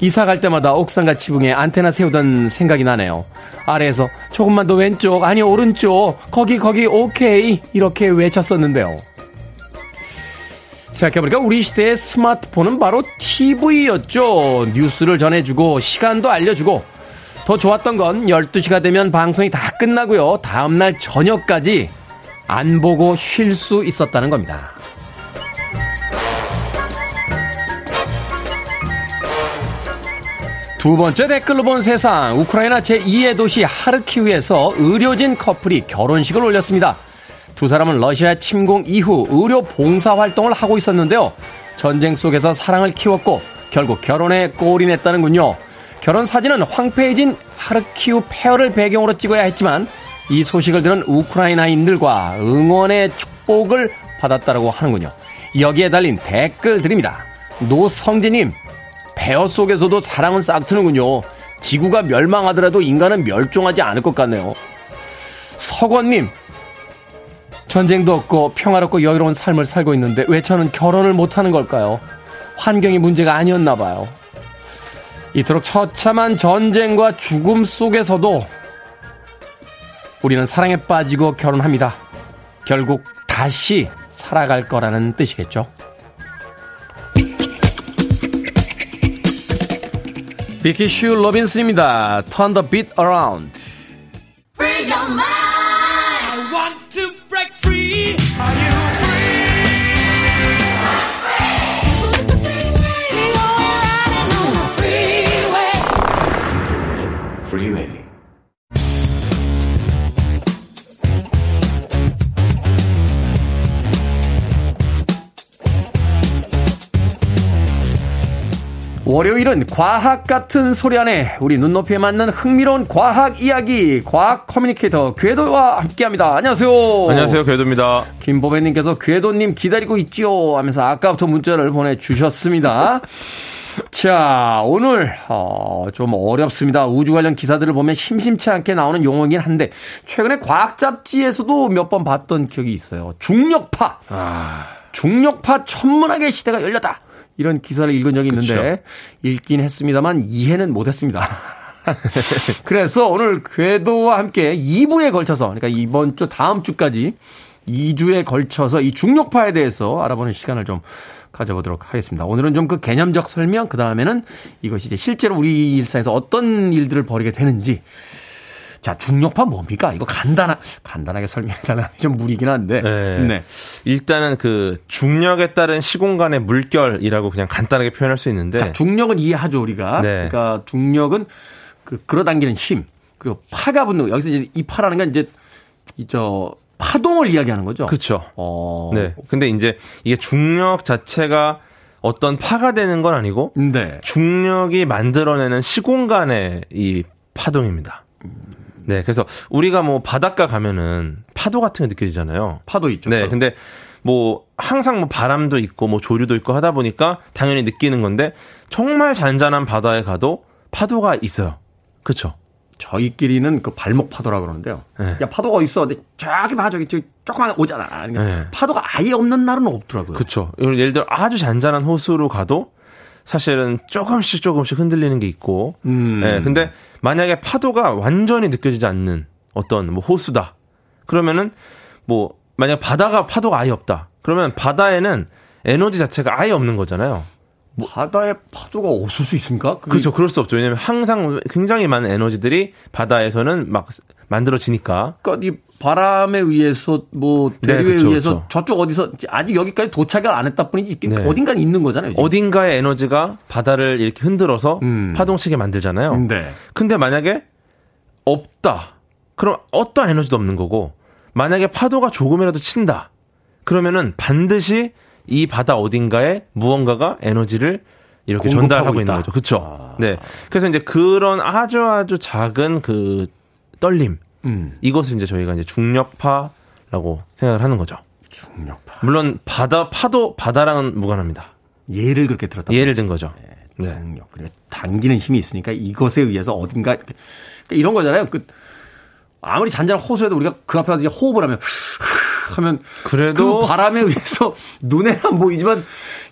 이사 갈 때마다 옥상과 지붕에 안테나 세우던 생각이 나네요. 아래에서 조금만 더 왼쪽, 아니 오른쪽, 거기 거기 오케이 이렇게 외쳤었는데요. 생각해보니까 우리 시대의 스마트폰은 바로 TV였죠. 뉴스를 전해주고 시간도 알려주고 더 좋았던 건 12시가 되면 방송이 다 끝나고요. 다음날 저녁까지 안 보고 쉴 수 있었다는 겁니다. 두 번째 댓글로 본 세상. 우크라이나 제2의 도시 하르키우에서 의료진 커플이 결혼식을 올렸습니다. 두 사람은 러시아 침공 이후 의료 봉사 활동을 하고 있었는데요. 전쟁 속에서 사랑을 키웠고 결국 결혼에 골이 냈다는군요. 결혼 사진은 황폐해진 하르키우 폐허를 배경으로 찍어야 했지만 이 소식을 들은 우크라이나인들과 응원의 축복을 받았다고 하는군요. 여기에 달린 댓글들입니다. 노성재님, 폐허 속에서도 사랑은 싹트는군요. 지구가 멸망하더라도 인간은 멸종하지 않을 것 같네요. 석원님, 전쟁도 없고 평화롭고 여유로운 삶을 살고 있는데 왜 저는 결혼을 못하는 걸까요? 환경이 문제가 아니었나 봐요. 이토록 처참한 전쟁과 죽음 속에서도 우리는 사랑에 빠지고 결혼합니다. 결국 다시 살아갈 거라는 뜻이겠죠. 비키 슈 로빈슨입니다. Turn the beat around. 월요일은 과학 같은 소리 안에 우리 눈높이에 맞는 흥미로운 과학 이야기, 과학 커뮤니케이터 궤도와 함께 합니다. 안녕하세요.
안녕하세요, 궤도입니다.
김보배님께서 궤도님 기다리고 있지요 하면서 아까부터 문자를 보내주셨습니다. 자, 오늘, 어, 좀 어렵습니다. 우주 관련 기사들을 보면 심심치 않게 나오는 용어이긴 한데, 최근에 과학 잡지에서도 몇 번 봤던 기억이 있어요. 중력파. 중력파 천문학의 시대가 열렸다. 이런 기사를 읽은 적이 있는데,
그쵸.
읽긴 했습니다만 이해는 못했습니다. 그래서 오늘 궤도와 함께 2부에 걸쳐서, 그러니까 이번 주, 다음 주까지 2주에 걸쳐서 이 중력파에 대해서 알아보는 시간을 좀 가져보도록 하겠습니다. 오늘은 좀 그 개념적 설명, 그 다음에는 이것이 이제 실제로 우리 일상에서 어떤 일들을 벌이게 되는지. 자, 중력파 뭡니까? 이거 간단하, 간단하게 설명해달라는 게좀 무리긴 한데.
네. 일단은 그 중력에 따른 시공간의 물결이라고 그냥 간단하게 표현할 수 있는데
자, 중력은 이해하죠, 우리가.
네.
그러니까 중력은 그 끌어당기는 힘. 그리고 파가 붙는 거. 여기서 이제 이 파라는 건 이제 이저 파동을 이야기하는 거죠.
그렇죠.
어.
네. 근데 이제 이게 중력 자체가 어떤 파가 되는 건 아니고
네.
중력이 만들어내는 시공간의 이 파동입니다. 네. 그래서 우리가 뭐 바닷가 가면은 파도 같은 게 느껴지잖아요.
파도 있죠.
네.
파도.
근데 뭐 항상 뭐 바람도 있고 뭐 조류도 있고 하다 보니까 당연히 느끼는 건데 정말 잔잔한 바다에 가도 파도가 있어요. 그렇죠.
저희끼리는 그 발목 파도라고 그러는데요.
네.
야, 파도가 있어. 근데 저기 봐, 저기, 저기 조그만 오잖아. 그러니까
네.
파도가 아예 없는 날은 없더라고요.
그렇죠. 예를 들어 아주 잔잔한 호수로 가도 사실은 조금씩 조금씩 흔들리는 게 있고.
음.
네, 근데 만약에 파도가 완전히 느껴지지 않는 어떤 뭐 호수다. 그러면은 뭐 만약 바다가 파도가 아예 없다. 그러면 바다에는 에너지 자체가 아예 없는 거잖아요.
바다에 파도가 없을 수 있습니까? 그게
그렇죠. 그럴 수 없죠. 왜냐면 항상 굉장히 많은 에너지들이 바다에서는 막 만들어지니까.
그러니까 이 바람에 의해서 뭐
네,
대류에
그쵸,
의해서
그쵸.
저쪽 어디서 아직 여기까지 도착을 안 했다 뿐이지
네.
어딘가는 있는 거잖아요. 지금.
어딘가의 에너지가 바다를 이렇게 흔들어서
음.
파동치게 만들잖아요.
네.
근데 만약에 없다. 그럼 어떠한 에너지도 없는 거고 만약에 파도가 조금이라도 친다. 그러면은 반드시 이 바다 어딘가에 무언가가 에너지를 이렇게 전달하고
있다.
있는 거죠. 그렇죠. 네. 그래서 이제 그런 아주 아주 작은 그 떨림
음.
이것을 이제 저희가 이제 중력파라고 생각을 하는 거죠.
중력파.
물론 바다 파도 바다랑은 무관합니다.
예를 그렇게 들었다.
예를 든 거죠. 네.
중력. 그리고 당기는 힘이 있으니까 이것에 의해서 어딘가 그러니까 이런 거잖아요. 그 아무리 잔잔한 호수에도 우리가 그 앞에 가서 이제 호흡을 하면 하면
그래도
그 바람에 의해서 눈에는 안 보이지만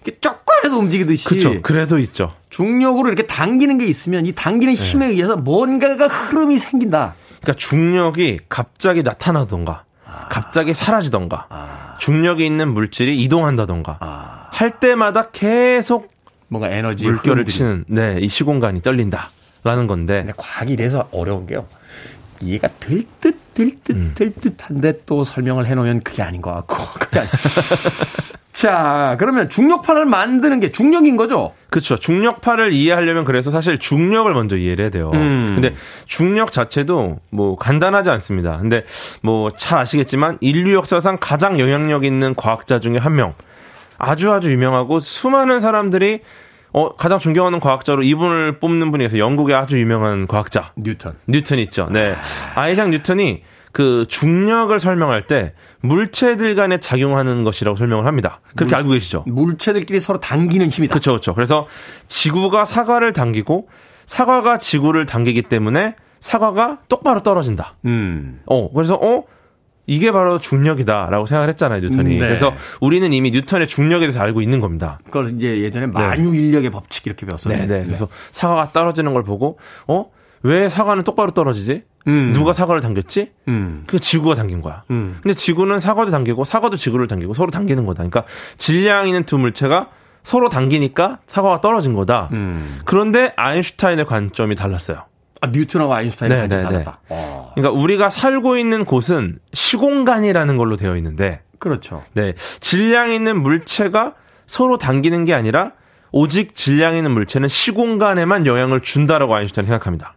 이렇게 조금이라도 움직이듯이
그렇죠. 그래도 있죠.
중력으로 이렇게 당기는 게 있으면 이 당기는 힘에 의해서 뭔가가 흐름이 생긴다.
그러니까 중력이 갑자기 나타나던가, 갑자기 사라지던가, 중력이 있는 물질이 이동한다던가, 할 때마다 계속
뭔가 에너지
물결을
흐름들이.
치는, 네, 이 시공간이 떨린다 라는 건데,
근데 과학이 이래서 어려운 게요. 이해가 될 듯, 될 듯, 될 듯한데 또 설명을 해놓으면 그게 아닌 것 같고. 그게 자, 그러면 중력판을 만드는 게 중력인 거죠?
그렇죠. 중력파를 이해하려면 그래서 사실 중력을 먼저 이해를 해야 돼요.
음.
근데 중력 자체도 뭐 간단하지 않습니다. 근데 뭐 잘 아시겠지만 인류 역사상 가장 영향력 있는 과학자 중에 한 명. 아주 아주 유명하고 수많은 사람들이 어 가장 존경하는 과학자로 이분을 뽑는 분이 계세요. 영국의 아주 유명한 과학자.
뉴턴.
뉴턴 있죠. 네. 아이작 뉴턴이 그 중력을 설명할 때 물체들 간에 작용하는 것이라고 설명을 합니다. 그렇게 알고 계시죠?
물체들끼리 서로 당기는 힘이다.
그렇죠, 그렇죠. 그래서 지구가 사과를 당기고 사과가 지구를 당기기 때문에 사과가 똑바로 떨어진다.
음.
어, 그래서 어 이게 바로 중력이다라고 생각을 했잖아요, 뉴턴이.
음, 네.
그래서 우리는 이미 뉴턴의 중력에 대해서 알고 있는 겁니다.
그걸 이제 예전에 만유 인력의 법칙 이렇게 배웠어요.
네, 네. 그래서 사과가 떨어지는 걸 보고 어? 왜 사과는 똑바로 떨어지지?
음.
누가 사과를 당겼지?
음.
그 지구가 당긴 거야.
음.
근데 지구는 사과도 당기고 사과도 지구를 당기고 서로 당기는 거다. 그러니까 질량 있는 두 물체가 서로 당기니까 사과가 떨어진 거다.
음.
그런데 아인슈타인의 관점이 달랐어요.
아, 뉴턴하고 아인슈타인이
네,
완전
네,
달랐다. 어,
그러니까 우리가 살고 있는 곳은 시공간이라는 걸로 되어 있는데,
그렇죠.
네, 질량 있는 물체가 서로 당기는 게 아니라 오직 질량 있는 물체는 시공간에만 영향을 준다라고 아인슈타인이 생각합니다.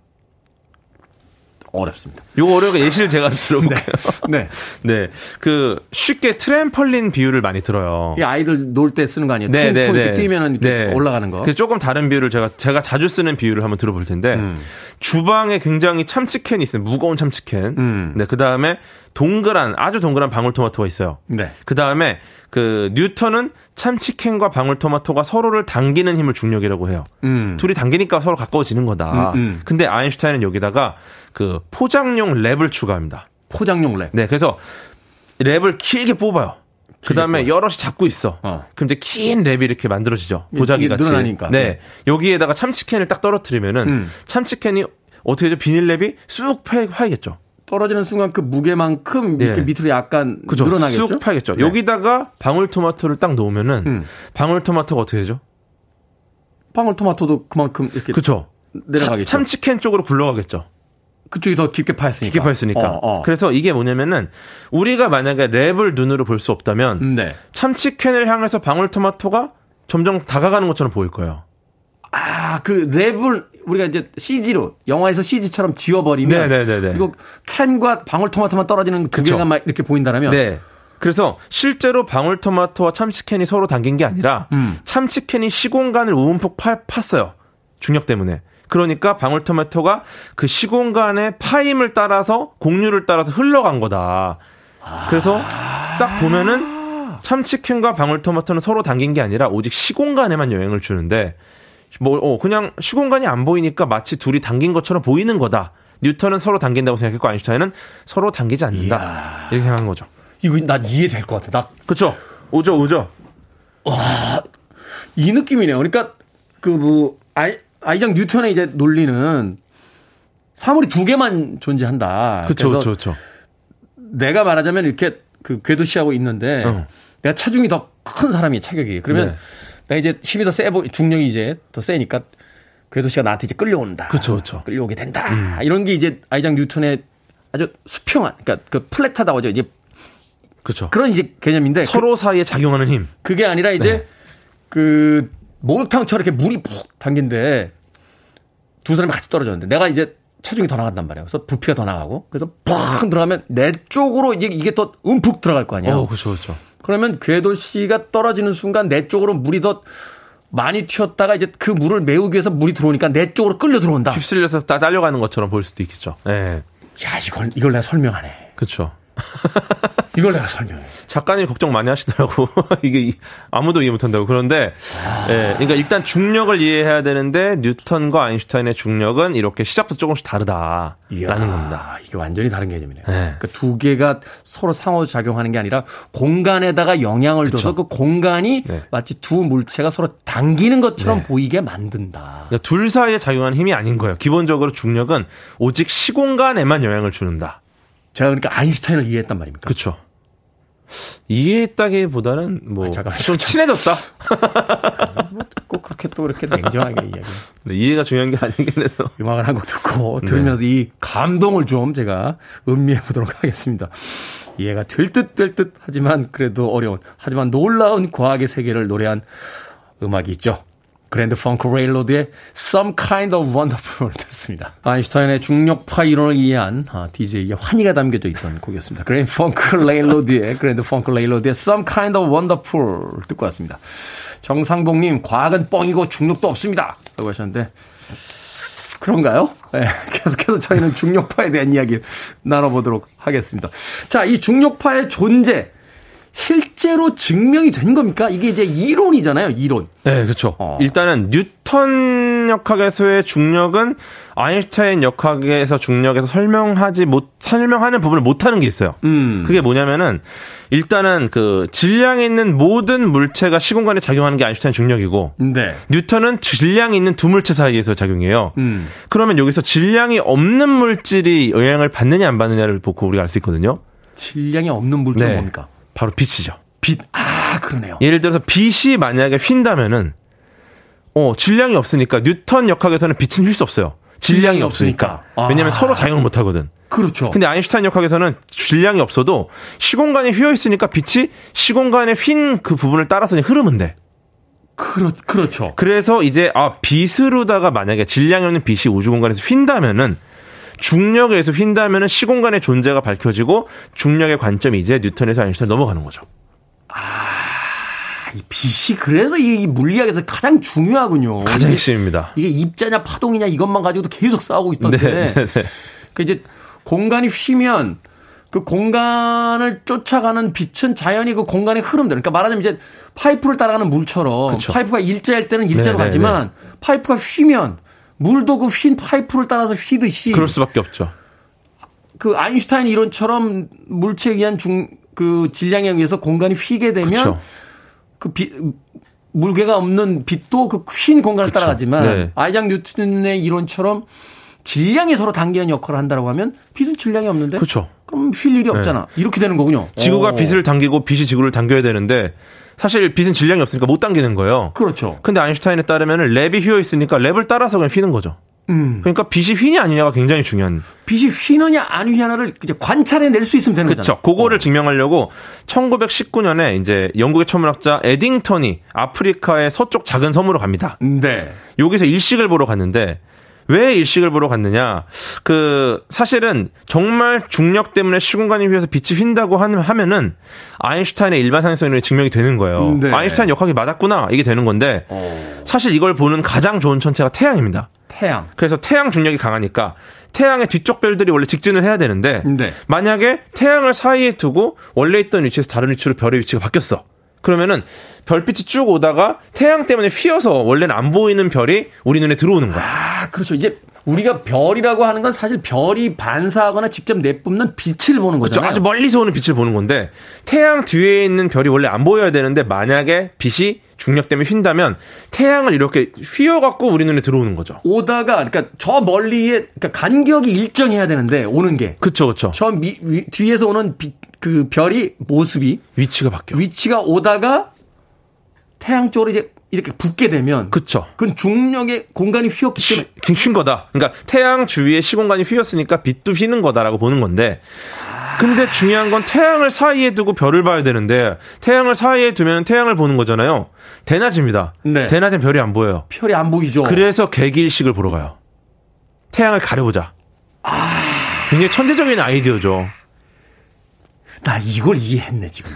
어렵습니다.
요거 어려운 예시를 제가 들어볼게요.
네.
네. 그 쉽게 트램펄린 비유를 많이 들어요.
이 아이들 놀 때 쓰는 거 아니에요?
네,
퉁퉁
네,
이렇게
네.
뛰면은 이렇게
네.
올라가는 거.
그 조금 다른 비유를 제가 제가 자주 쓰는 비유를 한번 들어볼 텐데
음.
주방에 굉장히 참치캔이 있어요. 무거운 참치캔.
음.
네. 그 다음에 동그란 아주 동그란 방울토마토가 있어요.
네.
그 다음에 그 뉴턴은 참치캔과 방울토마토가 서로를 당기는 힘을 중력이라고 해요.
음.
둘이 당기니까 서로 가까워지는 거다.
음, 음.
근데 아인슈타인은 여기다가 그 포장용 랩을 추가합니다.
포장용 랩.
네, 그래서 랩을 길게 뽑아요. 그 다음에 여럿이 잡고 있어.
어.
그럼 이제 긴 랩이 이렇게 만들어지죠. 보자기 같이.
늘어나니까.
네.
네.
여기에다가 참치캔을 딱 떨어뜨리면은
음.
참치캔이 어떻게 되죠? 비닐랩이 쑥 파이, 파이겠죠.
떨어지는 순간 그 무게만큼
네.
이렇게 밑으로 약간
그죠?
늘어나겠죠.
쑥 파이겠죠.
네.
여기다가 방울토마토를 딱 놓으면은
음.
방울토마토가 어떻게 되죠?
방울토마토도 그만큼 이렇게
그죠?
내려가겠죠.
참, 치캔 쪽으로 굴러가겠죠.
그쪽이 더 깊게 파였으니까.
깊게 파였으니까.
어, 어.
그래서 이게 뭐냐면은 우리가 만약에 랩을 눈으로 볼 수 없다면
음, 네.
참치캔을 향해서 방울토마토가 점점 다가가는 것처럼 보일 거예요.
아, 그 랩을 우리가 이제 CG로 영화에서 CG처럼 지워버리면
네네네네.
그리고 캔과 방울토마토만 떨어지는 두
그쵸.
개가 막 이렇게 보인다면
네. 그래서 실제로 방울토마토와 참치캔이 서로 당긴 게 아니라
음.
참치캔이 시공간을 우음폭 파, 팠어요. 중력 때문에. 그러니까 방울토마토가 그 시공간의 파임을 따라서 공류를 따라서 흘러간 거다. 그래서 딱 보면은 참치캔과 방울토마토는 서로 당긴 게 아니라 오직 시공간에만 영향을 주는데 뭐 어, 그냥 시공간이 안 보이니까 마치 둘이 당긴 것처럼 보이는 거다. 뉴턴은 서로 당긴다고 생각했고 아인슈타인은 서로 당기지 않는다. 이렇게 생각한 거죠.
이거 난 이해될 것 같아. 나
그쵸? 오죠, 오죠.
이 느낌이네요. 그러니까 그 뭐 아이 아이작 뉴턴의 이제 논리는 사물이 두 개만 존재한다.
그쵸,
그래서
그쵸, 그쵸.
내가 말하자면 이렇게 그 궤도시하고 있는데
어.
내가 체중이 더 큰 사람이 체격이. 그러면
네.
내가 이제 힘이 더 세 보, 중력이 이제 더 세니까 궤도 씨가 나한테 이제 끌려온다.
그쵸, 그쵸.
끌려오게 된다. 이런 게 이제 아이작 뉴턴의 아주 수평한, 그러니까 그 플랫하다고 하죠. 이제
그렇죠.
그런 이제 개념인데
서로 사이에 작용하는 힘.
그, 게 아니라 이제
네.
그 목욕탕처럼 이렇게 물이 푹 담긴데 두 사람이 같이 떨어졌는데 내가 이제 체중이 더 나간단 말이에요. 그래서 부피가 더 나가고 그래서 푹 들어가면 내 쪽으로 이제 이게 더 움푹 들어갈 거 아니에요.
어, 그렇죠, 그렇죠.
그러면 궤도 씨가 떨어지는 순간 내 쪽으로 물이 더 많이 튀었다가 이제 그 물을 메우기 위해서 물이 들어오니까 내 쪽으로 끌려 들어온다.
휩쓸려서 따- 딸려가는 것처럼 보일 수도 있겠죠. 예.
야, 이걸 이걸 내가 설명하네.
그렇죠.
이걸 내가 설명해.
작가님 걱정 많이 하시더라고. 이게 이- 아무도 이해 못한다고. 그런데, 예, 그러니까 일단 중력을 이해해야 되는데 뉴턴과 아인슈타인의 중력은 이렇게 시작부터 조금씩 다르다라는
이야,
겁니다.
이게 완전히 다른 개념이네요.
네.
그러니까 두 개가 서로 상호작용하는 게 아니라 공간에다가 영향을 줘서 그 공간이
네.
마치 두 물체가 서로 당기는 것처럼
네.
보이게 만든다.
그러니까 둘 사이에 작용하는 힘이 아닌 거예요. 기본적으로 중력은 오직 시공간에만 영향을 주는다.
제가 그러니까 아인슈타인을 이해했단 말입니까?
그렇죠. 이해했다기보다는 뭐
아, 잠깐만요.
좀 친해졌다.
꼭 그렇게 또 그렇게 냉정하게 이야기.
네, 이해가 중요한 게 아니긴 해서.
음악을 한 곡 듣고
네.
들으면서 이 감동을 좀 제가 음미해 보도록 하겠습니다. 이해가 될 듯 될 듯 하지만 그래도 어려운 하지만 놀라운 과학의 세계를 노래한 음악이 있죠. 그랜드 펑크 레일로드의 Some Kind of Wonderful 듣습니다. 아인슈타인의 중력파 이론을 이해한 아, DJ의 환희가 담겨져 있던 곡이었습니다. 그랜드 펑크 레일로드의 그랜드 펑크 레일로드의 Some Kind of Wonderful 듣고 왔습니다. 정상복님 과학은 뻥이고 중력도 없습니다. 라고 하셨는데 그런가요? 네, 계속해서 저희는 중력파에 대한 이야기를 나눠보도록 하겠습니다. 자, 이 중력파의 존재, 실제로 증명이 된 겁니까? 이게 이제 이론이잖아요, 이론.
네, 그렇죠.
어.
일단은 뉴턴 역학에서의 중력은 아인슈타인 역학에서 중력에서 설명하지 못 설명하는 부분을 못 하는 게 있어요.
음.
그게 뭐냐면은 일단은 그 질량이 있는 모든 물체가 시공간에 작용하는 게 아인슈타인 중력이고
네.
뉴턴은 질량이 있는 두 물체 사이에서 작용해요.
음.
그러면 여기서 질량이 없는 물질이 영향을 받느냐 안 받느냐를 보고 우리가 알 수 있거든요.
질량이 없는 물질은
네.
뭡니까?
바로 빛이죠.
빛. 아, 그러네요.
예를 들어서 빛이 만약에 휜다면은 어 질량이 없으니까 뉴턴 역학에서는 빛은 휠 수 없어요. 질량이
질량이
없으니까.
없으니까.
왜냐면
아.
서로 작용을 못 하거든.
그렇죠.
근데 아인슈타인 역학에서는 질량이 없어도 시공간에 휘어 있으니까 빛이 시공간에 휜 그 부분을 따라서 흐르면 돼.
그렇, 그렇죠.
그래서 이제 아 빛으로다가 만약에 질량이 없는 빛이 우주 공간에서 휜다면은 중력에 의해서 휜다면은 시공간의 존재가 밝혀지고 중력의 관점이 이제 뉴턴에서 아인슈타인 넘어가는 거죠.
이 빛이 그래서 이 물리학에서 가장 중요하군요.
가장 핵심입니다.
이게 입자냐 파동이냐 이것만 가지고도 계속 싸우고 있던데.
네, 네, 네.
그 이제 공간이 휘면 그 공간을 쫓아가는 빛은 자연히 그 공간의 흐름대로. 그러니까 말하자면 이제 파이프를 따라가는 물처럼
그쵸.
파이프가 일자일 때는 일자로
네, 네,
가지만 파이프가 휘면 물도 그 휜 파이프를 따라서 휘듯이
그럴 수밖에 없죠.
그 아인슈타인 이론처럼 물체에 의한 중 그 질량에 의해서 공간이 휘게 되면.
그
빛, 물개가 없는 빛도 그 휜 공간을
그쵸.
따라가지만
네.
아이작 뉴턴의 이론처럼 질량이 서로 당기는 역할을 한다고 하면 빛은 질량이 없는데
그렇죠.
그럼 쉴 일이 없잖아. 이렇게 되는 거군요.
지구가
오.
빛을 당기고 빛이 지구를 당겨야 되는데 사실 빛은 질량이 없으니까 못 당기는 거예요.
그렇죠.
근데 아인슈타인에 따르면 랩이 휘어 있으니까 랩을 따라서 그냥 휘는 거죠.
음.
그러니까 빛이 휘냐 아니냐가 굉장히 중요한.
빛이 휘느냐 안 휘느냐를 이제 관찰해 낼 수 있으면 되는
그렇죠.
거잖아.
그거를 증명하려고 1919년에 이제 영국의 천문학자 에딩턴이 아프리카의 서쪽 작은 섬으로 갑니다.
네.
여기서 일식을 보러 갔는데 왜 일식을 보러 갔느냐? 그 사실은 정말 중력 때문에 시공간이 휘어서 빛이 휜다고 하면- 하면은 아인슈타인의 일반 상승론이 증명이 되는 거예요.
네.
아인슈타인 역학이 맞았구나 이게 되는 건데 사실 이걸 보는 가장 좋은 천체가 태양입니다.
태양.
그래서 태양 중력이 강하니까 태양의 뒤쪽 별들이 원래 직진을 해야 되는데
네.
만약에 태양을 사이에 두고 원래 있던 위치에서 다른 위치로 별의 위치가 바뀌었어. 그러면은 별빛이 쭉 오다가 태양 때문에 휘어서 원래는 안 보이는 별이 우리 눈에 들어오는 거야.
아, 그렇죠. 이제 우리가 별이라고 하는 건 사실 별이 반사하거나 직접 내뿜는 빛을 보는
그렇죠.
거잖아요.
아주 멀리서 오는 빛을 보는 건데 태양 뒤에 있는 별이 원래 안 보여야 되는데 만약에 빛이 중력 때문에 휜다면 태양을 이렇게 휘어갖고 우리 눈에 들어오는 거죠.
오다가 그러니까 저 멀리에 그러니까 간격이 일정해야 되는데 오는 게
그렇죠, 그렇죠.
저 미, 위- 뒤에서 오는 빛, 그 별이 모습이
위치가 바뀌어.
위치가 오다가 태양 쪽으로 이제 이렇게 붙게 되면
그쵸.
그건 중력의 공간이 휘었기 때문에
휘, 휜 거다. 그러니까 태양 주위에 시공간이 휘었으니까 빛도 휘는 거다라고 보는 건데. 근데 중요한 건 태양을 사이에 두고 별을 봐야 되는데 태양을 사이에 두면 태양을 보는 거잖아요. 대낮입니다.
네.
대낮엔 별이 안 보여요.
별이 안 보이죠.
그래서 개기일식을 보러 가요. 태양을 가려보자. 굉장히 천재적인 아이디어죠.
나 이걸 이해했네 지금.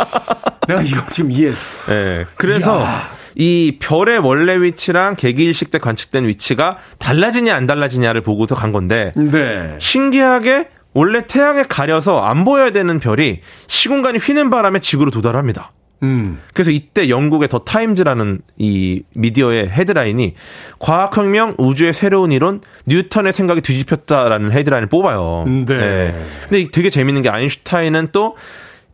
내가 이걸 지금 이해.
예. 그래서
이야.
이 별의 원래 위치랑 개기일식 때 관측된 위치가 달라지냐 안 달라지냐를 보고서 간 건데
네.
신기하게 원래 태양에 가려서 안 보여야 되는 별이 시공간이 휘는 바람에 지구로 도달합니다.
음.
그래서 이때 영국의 더 타임즈라는 이 미디어의 헤드라인이 과학혁명 우주의 새로운 이론 뉴턴의 생각이 뒤집혔다라는 헤드라인을 뽑아요.
네.
근데 되게 재밌는 게 아인슈타인은 또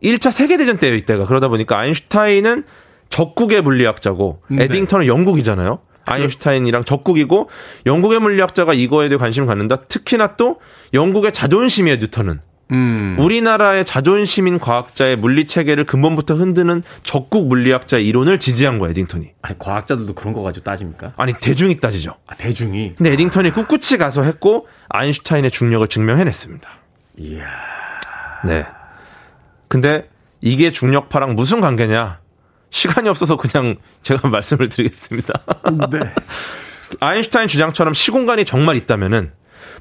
1차 세계대전 때요 이때가 그러다 보니까 아인슈타인은 적국의 물리학자고
네.
에딩턴은 영국이잖아요. 아인슈타인이랑 적국이고 영국의 물리학자가 이거에 대해 관심을 갖는다. 특히나 또 영국의 자존심이에요 뉴턴은.
음.
우리나라의 자존심인 과학자의 물리 체계를 근본부터 흔드는 적국 물리학자의 이론을 지지한 거예요, 에딩턴이.
아니 과학자들도 그런 거 가지고 따집니까?
아니, 대중이 따지죠.
아, 대중이.
근데 에딩턴이 꿋꿋이 가서 했고 아인슈타인의 중력을 증명해냈습니다.
이야.
네. 근데 이게 중력파랑 무슨 관계냐? 시간이 없어서 그냥 제가 말씀을 드리겠습니다.
네.
아인슈타인 주장처럼 시공간이 정말 있다면은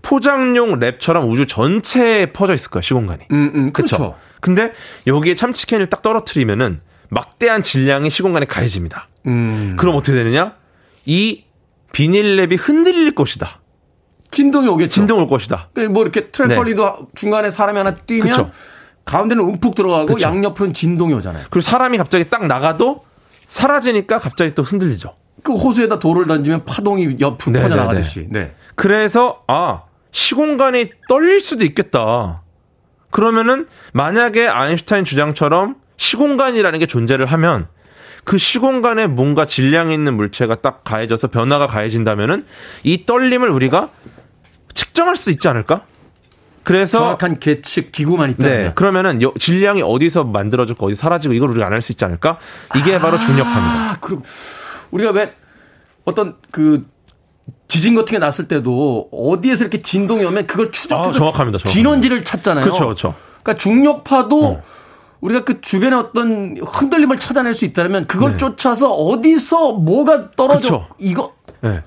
포장용 랩처럼 우주 전체에 퍼져 있을 거야, 시공간이.
음, 음,
그쵸?
그렇죠.
근데 여기에 참치캔을 딱 떨어뜨리면은 막대한 질량이 시공간에 가해집니다.
음.
그럼 어떻게 되느냐? 이 비닐랩이 흔들릴 것이다.
진동이 오겠죠.
진동 올 것이다.
그뭐 이렇게 트램펄리도 중간에 사람이 하나 뛰면
네. 그쵸.
가운데는 움푹 들어가고
그쵸.
양옆은 진동이 오잖아요.
그리고 사람이 갑자기 딱 나가도 사라지니까 갑자기 또 흔들리죠.
그 호수에다 돌을 던지면 파동이 옆으로
네,
퍼져나가듯이. 네.
그래서 아 시공간이 떨릴 수도 있겠다. 그러면은 만약에 아인슈타인 주장처럼 시공간이라는 게 존재를 하면 그 시공간에 뭔가 질량 있는 물체가 딱 가해져서 변화가 가해진다면은 이 떨림을 우리가 측정할 수 있지 않을까? 그래서
정확한 계측 기구만 있다면.
네 그러면은 여- 질량이 어디서 만들어졌고 어디 사라지고 이걸 우리가 안 할 수 있지 않을까? 이게 바로 중력파입니다.
아, 그리고 우리가 왜 어떤 그 지진 같은 게 났을 때도 어디에서 이렇게 진동이 오면 그걸 추적해서
아, 정확합니다, 정확합니다.
진원지를 찾잖아요.
그렇죠, 그렇죠.
그러니까 중력파도
어.
우리가 그 주변에 어떤 흔들림을 찾아낼 수 있다면 그걸
네.
쫓아서 어디서 뭐가 떨어져
그쵸.
이거
네.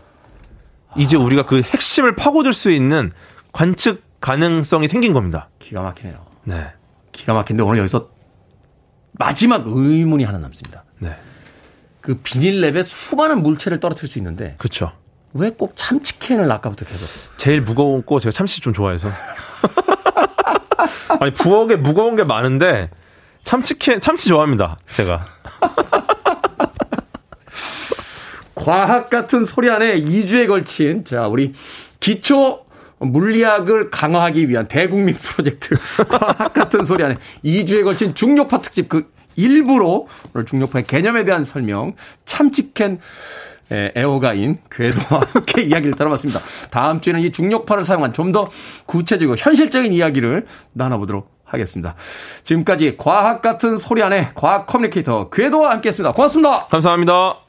이제 우리가 그 핵심을 파고들 수 있는 관측 가능성이 생긴 겁니다.
기가 막히네요.
네.
기가 막힌데 오늘 여기서 마지막 의문이 하나 남습니다.
네.
그 비닐랩에 수많은 물체를 떨어뜨릴 수 있는데
그렇죠.
왜 꼭 참치캔을 아까부터 계속
제일 무거운 거 제가 참치 좀 좋아해서. 아니 부엌에 무거운 게 많은데 참치캔 참치 좋아합니다. 제가.
과학 같은 소리 안에 2주에 걸친 자 우리 기초 물리학을 강화하기 위한 대국민 프로젝트 과학 같은 소리 안에 2주에 걸친 중력파 특집 그 일부로 오늘 중력파의 개념에 대한 설명 참치캔 에, 애호가인 궤도와 함께 이야기를 들어봤습니다. 다음 주에는 이 중력파를 사용한 좀 더 구체적이고 현실적인 이야기를 나눠보도록 하겠습니다. 지금까지 과학 같은 소리 안에 과학 커뮤니케이터 궤도와 함께 했습니다. 고맙습니다.
감사합니다.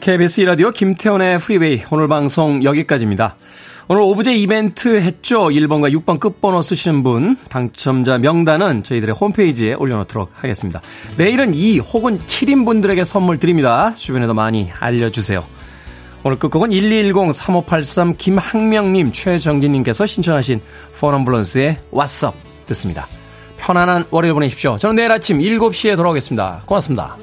KBS 1라디오 김태훈의 프리웨이 오늘 방송 여기까지입니다. 오늘 오브제 이벤트 했죠. 1번과 6번 끝번호 쓰시는 분 당첨자 명단은 저희들의 홈페이지에 올려놓도록 하겠습니다. 내일은 2 혹은 7인 분들에게 선물 드립니다. 주변에도 많이 알려주세요. 오늘 끝곡은 1210-3583 김학명님, 최정진님께서 신청하신 포 넌 블론즈의 What's Up 듣습니다. 편안한 월요일 보내십시오. 저는 내일 아침 7시에 돌아오겠습니다. 고맙습니다.